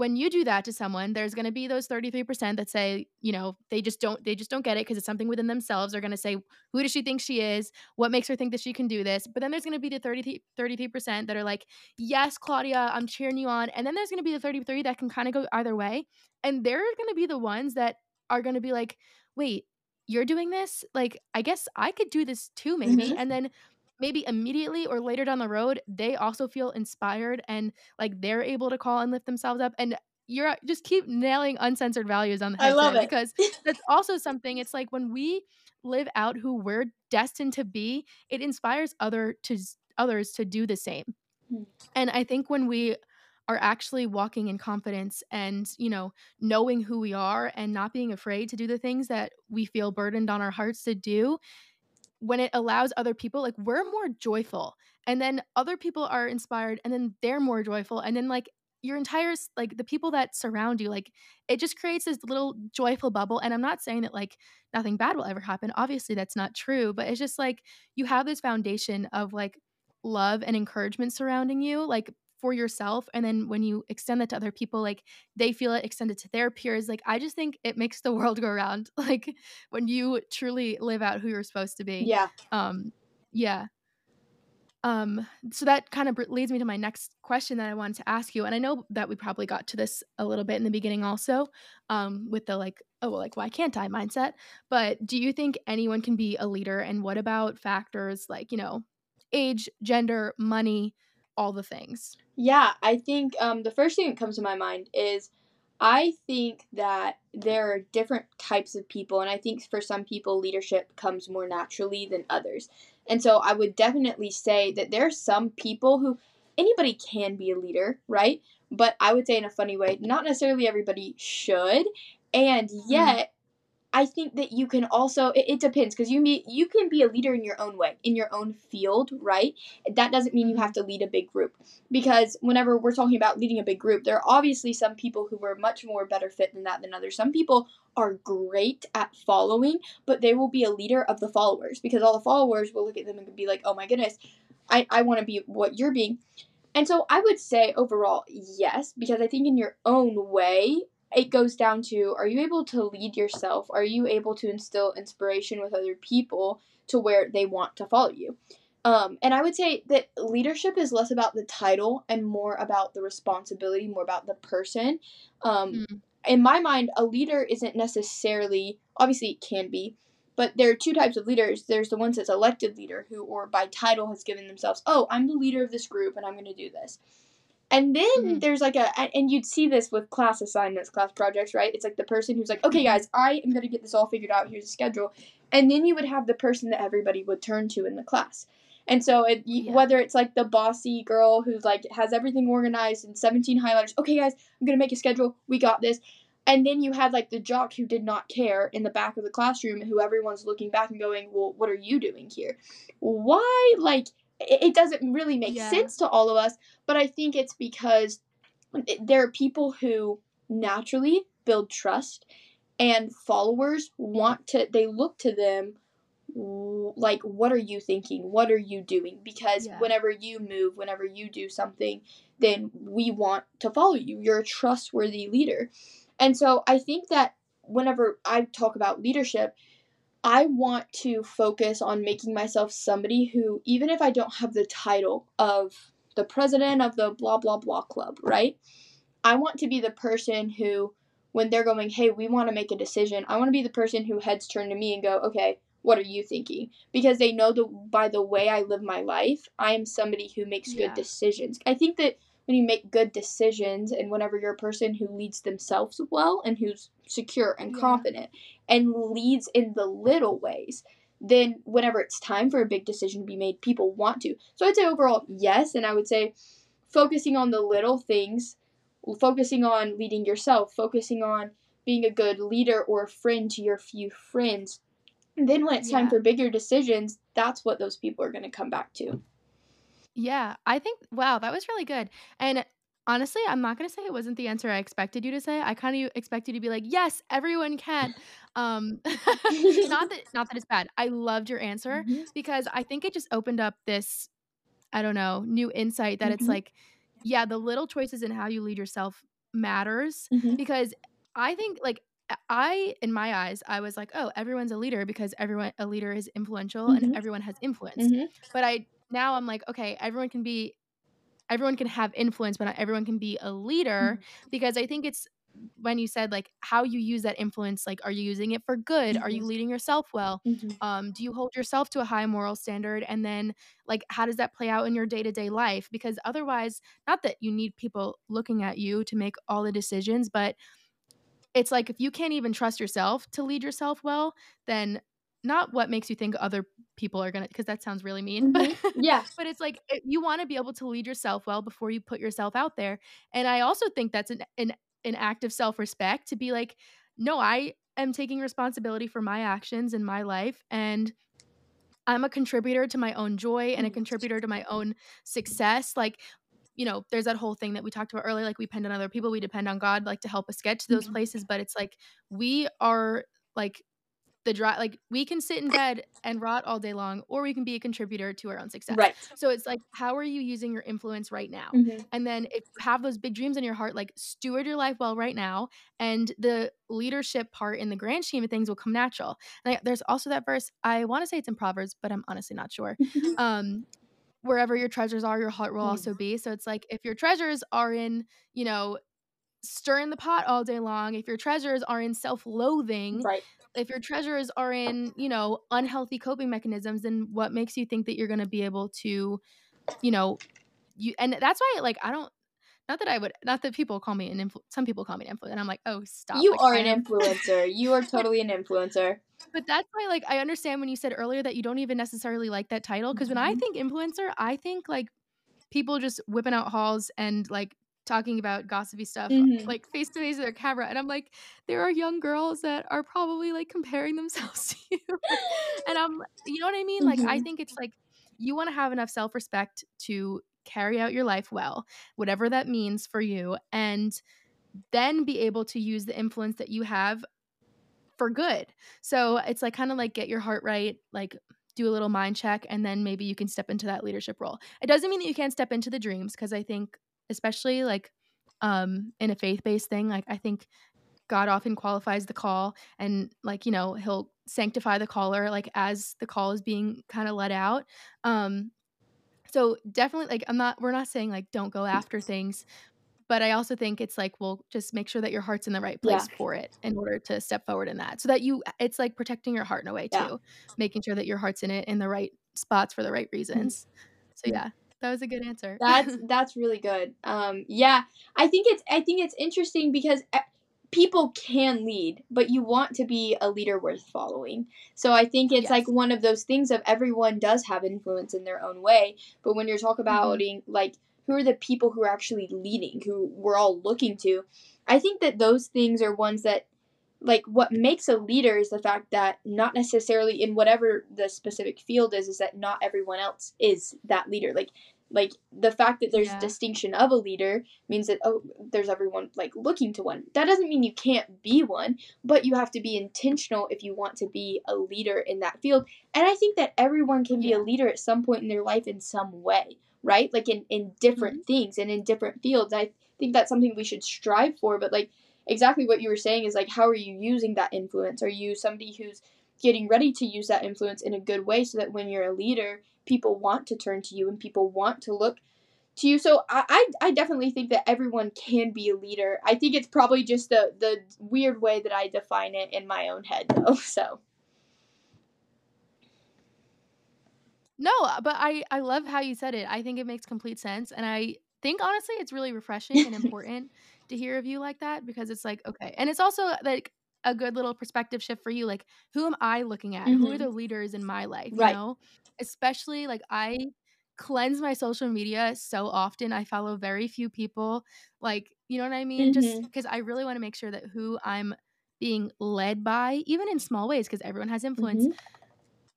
when you do that to someone, there's going to be those 33% that say, you know, they just don't they just don't get it because it's something within themselves. They're going to say, who does she think she is? What makes her think that she can do this? But then there's going to be the 33 33% that are like, "Yes, Claudia, I'm cheering you on." And then there's going to be the 33 that can kind of go either way. And they're going to be the ones that are going to be like, "Wait, you're doing this? Like, I guess I could do this too maybe." Mm-hmm. And then maybe immediately or later down the road, they also feel inspired and like they're able to call and lift themselves up. And you're just keep nailing uncensored values on the head I love it. because that's also something. It's like when we live out who we're destined to be, it inspires other to others to do the same. Mm. And I think when we are actually walking in confidence and you know knowing who we are and not being afraid to do the things that we feel burdened on our hearts to do when it allows other people like we're more joyful and then other people are inspired and then they're more joyful and then like your entire like the people that surround you like it just creates this little joyful bubble and i'm not saying that like nothing bad will ever happen obviously that's not true but it's just like you have this foundation of like love and encouragement surrounding you like for yourself and then when you extend that to other people like they feel it extended to their peers like i just think it makes the world go around like when you truly live out who you're supposed to be yeah um Yeah. Um, so that kind of leads me to my next question that I wanted to ask you, and I know that we probably got to this a little bit in the beginning also, um, with the, like, "Oh, well, like, why can't I?" mindset, but do you think anyone can be a leader, and what about factors like, you know, age, gender, money, all the things? Yeah, I think, um, the first thing that comes to my mind is I think that there are different types of people, and I think for some people, leadership comes more naturally than others. And so I would definitely say that there are some people who anybody can be a leader, right? But I would say in a funny way, not necessarily everybody should. And Mm, yet, I think that you can also it, it depends because you be you can be a leader in your own way, in your own field, right? That doesn't mean you have to lead a big group. Because whenever we're talking about leading a big group, there are obviously some people who are much more better fit than that than others. Some people are great at following, but they will be a leader of the followers because all the followers will look at them and be like, Oh my goodness, I, I want to be what you're being. And so I would say overall, yes, because I think in your own way, it goes down to are you able to lead yourself? Are you able to instill inspiration with other people to where they want to follow you? Um, and I would say that leadership is less about the title and more about the responsibility, more about the person. Um, mm, in my mind, a leader isn't necessarily, obviously, it can be, but there are two types of leaders. There's the ones that's elected leader who, or by title, has given themselves, oh, I'm the leader of this group and I'm going to do this. And then mhm, there's like a, and you'd see this with class assignments, class projects, right? It's like the person who's like, okay, guys, I am going to get this all figured out. Here's a schedule. And then you would have the person that everybody would turn to in the class. And so, it, Yeah, whether it's like the bossy girl who's like has everything organized and 17 highlighters, okay, guys, I'm going to make a schedule. We got this. And then you had like the jock who did not care in the back of the classroom, who everyone's looking back and going, well, what are you doing here? Why? Like, it it doesn't really make yeah, sense to all of us but I think it's because there are people who naturally build trust and followers want to they look to them like what are you thinking? What are you doing? Because yeah, whenever you move whenever you do something then we want to follow you. You're a trustworthy leader. And so i think that whenever i talk about leadership i want to focus on making myself somebody who even if i don't have the title of the president of the blah blah blah club right I want to be the person who, when they're going, hey, we want to make a decision, I want to be the person who heads turn to me and go, okay, what are you thinking? Because they know that by the way I live my life, I am somebody who makes good decisions. I think that you make good decisions and whenever you're a person who leads themselves well and who's secure and yeah, confident and leads in the little ways, then whenever it's time for a big decision to be made, people want to. So I'd say overall, yes. And I would say focusing on the little things focusing on leading yourself, focusing on being a good leader or a friend to your few friends. And then when it's time for bigger decisions, that's what those people are going to come back to. Yeah, I think wow, that was really good. And honestly, I'm not gonna say it wasn't the answer I expected you to say. I kind of expect you to be like, "Yes, everyone can." Um, not that not that it's bad. I loved your answer hmm because I think it just opened up this, I don't know, new insight that it's hmm like, yeah, the little choices in how you lead yourself matters hmm because I think like I in my eyes, I was like, "Oh, everyone's a leader because everyone a leader is influential and hmm everyone has influence." hmm But I now I'm like, "Okay, everyone can be everyone can have influence, but not everyone can be a leader," because I think it's when you said, like, how you use that influence, like, are you using it for good? Are hmm you leading yourself well? hmm Um, do you hold yourself to a high moral standard? And then, like, how does that play out in your day-to-day life? Because otherwise not that you need people looking at you to make all the decisions, but it's like if you can't even trust yourself to lead yourself well, then not what makes you think other people are gonna because that sounds really mean, but hmm Yeah. but it's like it, you want to be able to lead yourself well before you put yourself out there. And I also think that's an an an act of self-respect to be like, no, I am taking responsibility for my actions in my life and I'm a contributor to my own joy and a Mhm. contributor to my own success. Like, you know, there's that whole thing that we talked about earlier, like we depend on other people, we depend on God, like to help us get to those Mhm. places. But it's like we are like the dry like we can sit in bed and rot all day long or we can be a contributor to our own success Right. so it's like how are you using your influence right now Mhm. and then if you have those big dreams in your heart like steward your life well right now and the leadership part in the grand scheme of things will come natural and I, there's also that verse i want to say it's in proverbs but i'm honestly not sure um wherever your treasures are your heart will Mm. also be so it's like if your treasures are in you know stirring the pot all day long if your treasures are in self-loathing right. If your treasures are in you know unhealthy coping mechanisms then what makes you think that you're going to be able to you know you and that's why like i don't not that i would not that people call me an influ- some people call me an influencer and i'm like oh stop You like, are I an influencer. You are totally an influencer. but that's why like i understand when you said earlier that you don't even necessarily like that title because when i Mhm. think influencer i think like people just whipping out hauls and like talking about gossipy stuff Mhm. like face to face with their camera and i'm like there are young girls that are probably like comparing themselves to you and i'm you know what i mean like i Mhm. think it's like you want to have enough self-respect to carry out your life well whatever that means for you and then be able to use the influence that you have for good so it's like kind of like get your heart right like do a little mind check and then maybe you can step into that leadership role it doesn't mean that you can't step into the dreams because i think especially like um in a faith-based thing like i think god often qualifies the call and like you know he'll sanctify the caller like as the call is being kind of let out. Um so definitely like i'm not we're not saying like don't go after things but i also think it's like well just make sure that your heart's in the right place Yeah. for it in order to step forward in that so that you it's like protecting your heart in a way Yeah. too making sure that your heart's in it in the right spots for the right reasons. So yeah that was a good answer That's that's really good. Um, yeah, I think it's I think it's interesting because e- people can lead, but you want to be a leader worth following. So I think it's like one of those things of everyone does have influence in their own way, but when you're talking about like who are the people who are actually leading, who we're all looking to, I think that those things are ones that like what makes a leader is the fact that not necessarily in whatever the specific field is is that not everyone else is that leader. Like like the fact that there's Yeah. distinction of a leader means that oh there's everyone like looking to one. That doesn't mean you can't be one but you have to be intentional if you want to be a leader in that field. And i think that everyone can be a leader at some point in their life in some way right? Like in in different Mm-hmm. things and in different fields. I think that's something we should strive for but like exactly what you were saying is like how are you using that influence? Are you somebody who's getting ready to use that influence in a good way so that when you're a leader people want to turn to you and people want to look to you? So i i, I definitely think that everyone can be a leader. I think it's probably just the the weird way that i define it in my own head though so. No, uh, but I I love how you said it. I think it makes complete sense, and I think honestly it's really refreshing and important to hear of you like that because it's like okay, and it's also like a good little perspective shift for you. Like, who am I looking at? Who are Mhm. the leaders in my life? Right. You know, especially like I cleanse my social media so often. I follow very few people. Like, you know what I mean? Just Mhm. because I really want to make sure that who I'm being led by, even in small ways, because everyone has influence. Mhm.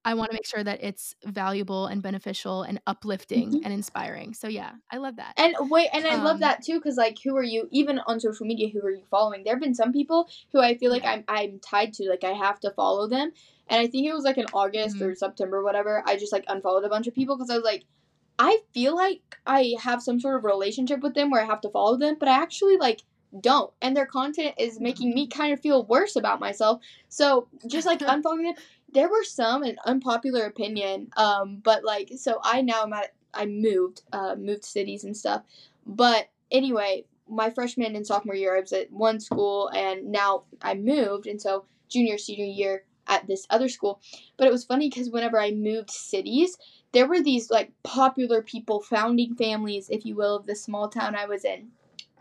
I want to make sure that it's valuable and beneficial and uplifting Mhm. and inspiring. So yeah, I love that. And wait, and I love Um, that too, because like, who are you? Even on social media, who are you following? There have been some people who I feel like Yeah. I'm I'm tied to, like I have to follow them. And I think it was like in August Mhm. or September, whatever. I just like unfollowed a bunch of people because I was like, I feel like I have some sort of relationship with them where I have to follow them, but I actually like don't. And their content is making me kind of feel worse about myself. So just like unfollowing them, there were some an unpopular opinion. Um, but like so I now am at I moved, uh, moved cities and stuff. But anyway, my freshman and sophomore year, I was at one school, and now I moved, and so junior, senior year at this other school. But it was funny because whenever I moved cities, there were these like popular people, founding families, if you will, of the small town I was in,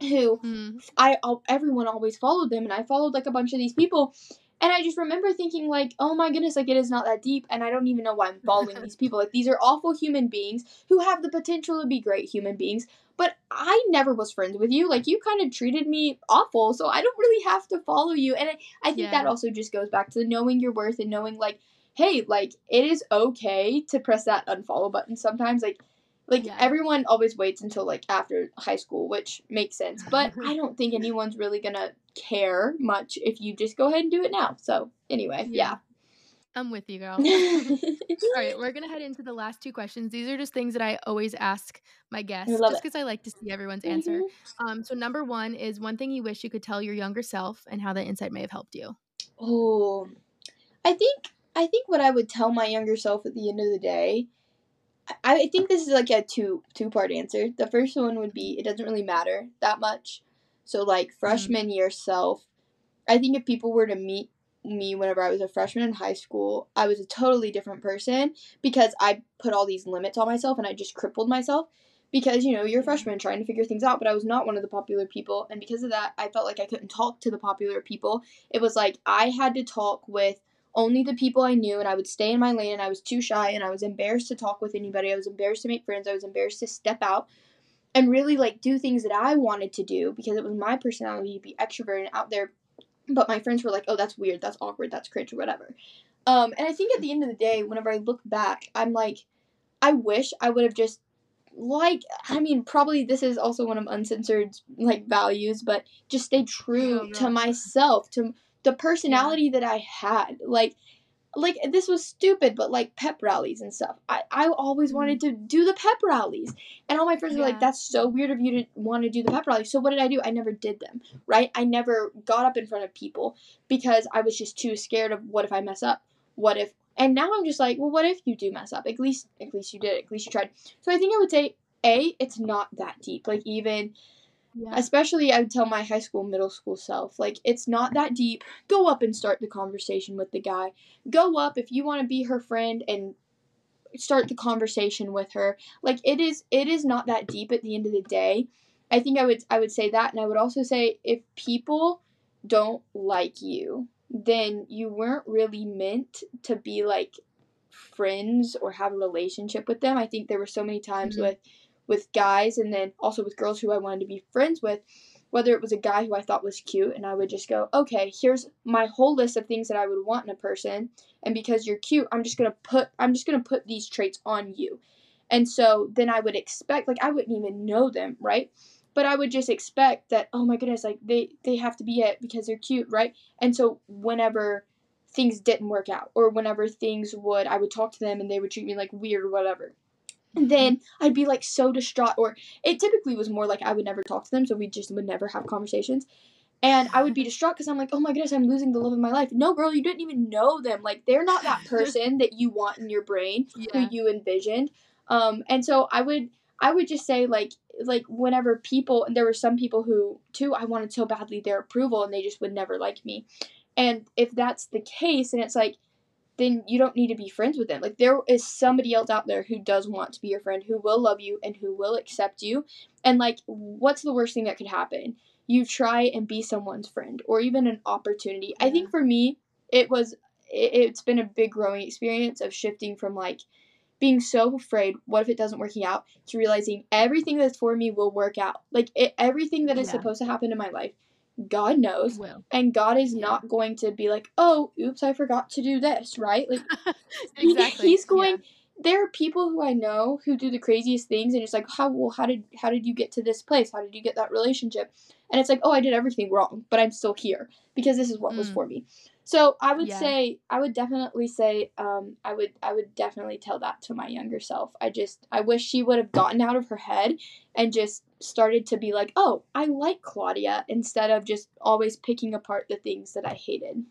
who Mm. I everyone always followed them, and I followed like a bunch of these people. And I just remember thinking like, oh my goodness, like it is not that deep, and I don't even know why I'm following these people. Like these are awful human beings who have the potential to be great human beings, but I never was friends with you. Like you kind of treated me awful, so I don't really have to follow you. And I, I think that also just goes back to knowing your worth and knowing like, hey, like it is okay to press that unfollow button sometimes. Like like Yeah. everyone always waits until like after high school, which makes sense. But I don't think anyone's really gonna care much if you just go ahead and do it now. So anyway, yeah. I'm with you, girl. All right, we're gonna head into the last two questions. These are just things that I always ask my guests, just because I like to see everyone's answer. Mhm. Um, so number one is one thing you wish you could tell your younger self, and how that insight may have helped you. Oh, I think I think what I would tell my younger self at the end of the day. I, I think this is like a two two part answer. The first one would be it doesn't really matter that much. So like Mm-hmm. freshman year self, I think if people were to meet me whenever I was a freshman in high school, I was a totally different person because I put all these limits on myself and I just crippled myself because you know you're a freshman trying to figure things out but i was not one of the popular people. And because of that i felt like i couldn't talk to the popular people. It was like i had to talk with only the people i knew and i would stay in my lane and i was too shy and i was embarrassed to talk with anybody. I was embarrassed to make friends. I was embarrassed to step out and really like do things that i wanted to do because it was my personality to be extroverted and out there but my friends were like oh that's weird that's awkward that's cringe or whatever. Um, and i think at the end of the day whenever i look back i'm like i wish i would have just like i mean probably this is also one of uncensored like values but just stay true Oh, to myself to the personality that i had like like this was stupid but like pep rallies and stuff. I i always mm-hmm. wanted to do the pep rallies. And all my friends were like that's so weird of you to want to do the pep rallies so what did i do? I never did them right? I never got up in front of people because i was just too scared of what if i mess up? What if and now i'm just like well what if you do mess up? At least at least you did at least you tried. So i think i would say a it's not that deep. Like even Yeah. especially i would tell my high school middle school self like it's not that deep. Go up and start the conversation with the guy. Go up if you want to be her friend and start the conversation with her. Like it is it is not that deep at the end of the day. I think i would i would say that and i would also say if people don't like you then you weren't really meant to be like friends or have a relationship with them. I think there were so many times Mhm. with with guys and then also with girls who i wanted to be friends with whether it was a guy who i thought was cute and i would just go okay here's my whole list of things that i would want in a person and because you're cute i'm just gonna put i'm just gonna put these traits on you. And so then i would expect like i wouldn't even know them right? But i would just expect that oh my goodness like they they have to be it because they're cute right? And so whenever things didn't work out or whenever things would i would talk to them and they would treat me like weird or whatever then I'd be like so distraught, or it typically was more like I would never talk to them, so we just would never have conversations. And I would be distraught because I'm like, oh my goodness, I'm losing the love of my life. No, girl, you didn't even know them. Like, they're not that person that you want in your brain, Yeah. who you envisioned. Um, and so I would, I would just say like, like whenever people, and there were some people who too, I wanted so badly their approval, and they just would never like me. And if that's the case, and it's like, then you don't need to be friends with them. Like there is somebody else out there who does want to be your friend, who will love you and who will accept you. And like what's the worst thing that could happen? You try and be someone's friend or even an opportunity. I think for me, it was it, it's been a big growing experience of shifting from like being so afraid what if it doesn't working out to realizing everything that's for me will work out. Like it, everything that is Yeah. supposed to happen in my life, God knows Will. and God is Yeah. not going to be like, "Oh, oops, I forgot to do this," right? Like exactly. he's going there are people who I know who do the craziest things and it's like, "How well how did how did you get to this place? How did you get that relationship?" And it's like, "Oh, I did everything wrong, but I'm still here because this is what was Mm. for me." So, I would Yeah. say I would definitely say um I would I would definitely tell that to my younger self. I just I wish she would have gotten out of her head and just started to be like, "Oh, I like Claudia," instead of just always picking apart the things that I hated.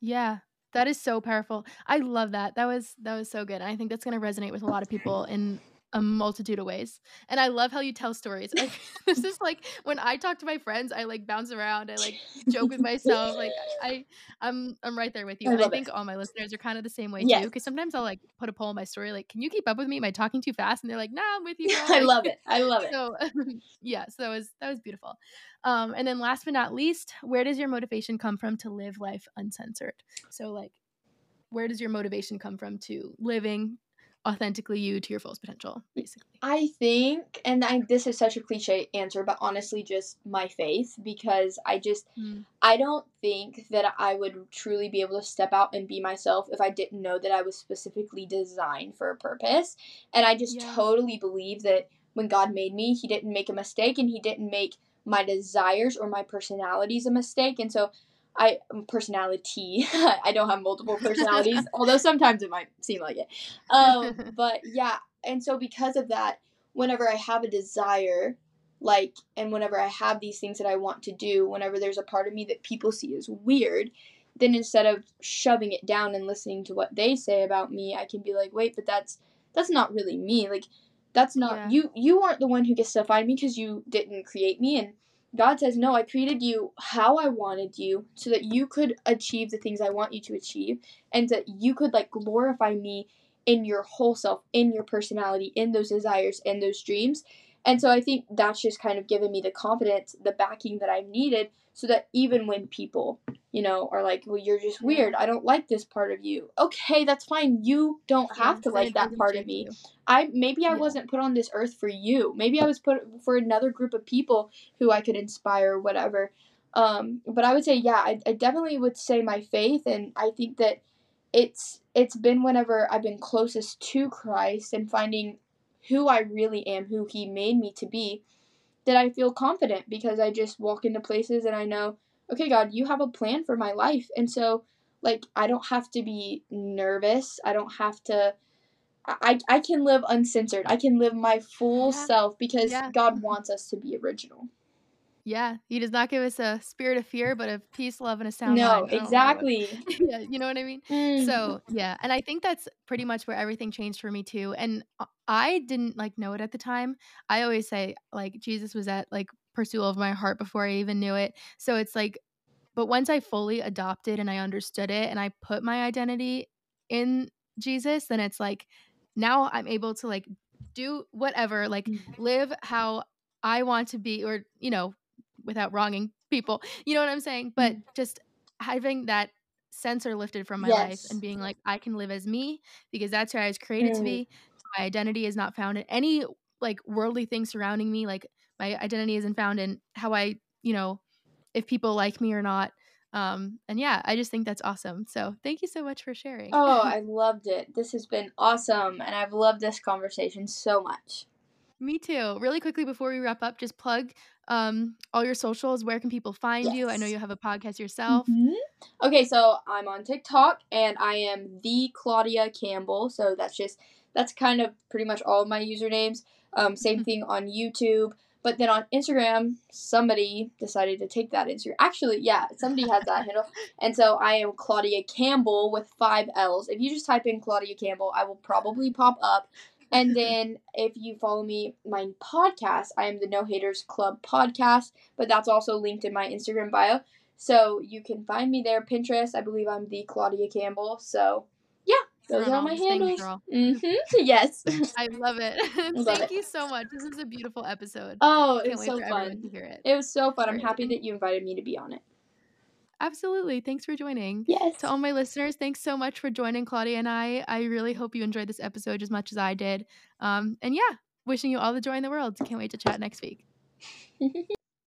Yeah. That is so powerful. I love that. That was that was so good. And I think that's gonna resonate with a lot of people in a multitude of ways. And I love how you tell stories. Like this is like when I talk to my friends, I like bounce around, I like joke with myself. Like I I'm I'm right there with you. I and I love it. think all my listeners are kind of the same way Yes. too. Because sometimes I'll like put a poll on my story, like, can you keep up with me? Am I talking too fast? And they're like, nah, I'm with you. Girl. I love it. I love it. so yeah, so that was that was beautiful. Um, and then last but not least, where does your motivation come from to live life uncensored? So like, where does your motivation come from to living authentically you to your fullest potential, basically? I think, and I, this is such a cliche answer, but honestly, just my faith because I just, Mm. I don't think that I would truly be able to step out and be myself if I didn't know that I was specifically designed for a purpose. And I just Yeah. totally believe that when God made me, He didn't make a mistake and He didn't make my desires or my personalities a mistake. And so I personality. I don't have multiple personalities, although sometimes it might seem like it. Um, but yeah, and so because of that, whenever I have a desire, like, and whenever I have these things that I want to do, whenever there's a part of me that people see as weird, then instead of shoving it down and listening to what they say about me, I can be like, wait, but that's that's not really me. Like, that's not yeah. you. You aren't the one who gets to find me because you didn't create me, and God says, No, I created you how I wanted you so that you could achieve the things I want you to achieve and that you could like glorify me in your whole self, in your personality, in those desires, in those dreams. And so I think that's just kind of given me the confidence, the backing that I needed so that even when people, you know, are like, well, you're just weird. I don't like this part of you. Okay, that's fine. You don't have yeah, to like that part of me. You. I maybe I yeah. wasn't put on this earth for you. Maybe I was put for another group of people who I could inspire or whatever. Um, but I would say, yeah, I, I definitely would say my faith, and I think that it's it's been whenever I've been closest to Christ and finding who I really am, who He made me to be, that I feel confident because I just walk into places and I know, okay, God, you have a plan for my life. And so, like, I don't have to be nervous. I don't have to. I, I can live uncensored. I can live my full yeah. self because yeah. God wants us to be original. Yeah, he does not give us a spirit of fear, but of peace, love, and a sound no, mind. exactly. yeah, you know what I mean? Mm. So, yeah, and I think that's pretty much where everything changed for me too. And I didn't like know it at the time. I always say like Jesus was at like pursuit of my heart before I even knew it. So it's like but once I fully adopted and I understood it and I put my identity in Jesus, then it's like now I'm able to like do whatever, like mm. live how I want to be or, you know, without wronging people. You know what I'm saying? But mm. just having that censor lifted from my yes. life and being like, I can live as me because that's who I was created mm. to be. My identity is not found in any like worldly thing surrounding me. Like my identity isn't found in how I, you know, if people like me or not. Um, and yeah, I just think that's awesome. So thank you so much for sharing. Oh, I loved it. This has been awesome. And I've loved this conversation so much. Me too. Really quickly before we wrap up, just plug um, all your socials. Where can people find yes. you? I know you have a podcast yourself. Mm-hmm. Okay, so I'm on TikTok and I am the Claudia Campbell. So that's just that's kind of pretty much all of my usernames. Um, same mm-hmm. thing on YouTube. But then on Instagram, somebody decided to take that Instagram. Actually, yeah, somebody has that handle. And so I am Claudia Campbell with five L's. If you just type in Claudia Campbell, I will probably pop up. And then if you follow me, my podcast, I am the No Haters Club podcast, but that's also linked in my Instagram bio. So you can find me there. Pinterest, I believe I'm the Claudia Campbell. So yeah, those are my handles. Mm-hmm. Yes. I love it. love Thank it. you so much. This is a beautiful episode. Oh, it was so fun. To hear it. it was so fun. I'm happy that you invited me to be on it. Absolutely. Thanks for joining. Yes. To all my listeners, thanks so much for joining Claudia and I. I really hope you enjoyed this episode as much as I did. Um, and yeah, wishing you all the joy in the world. Can't wait to chat next week.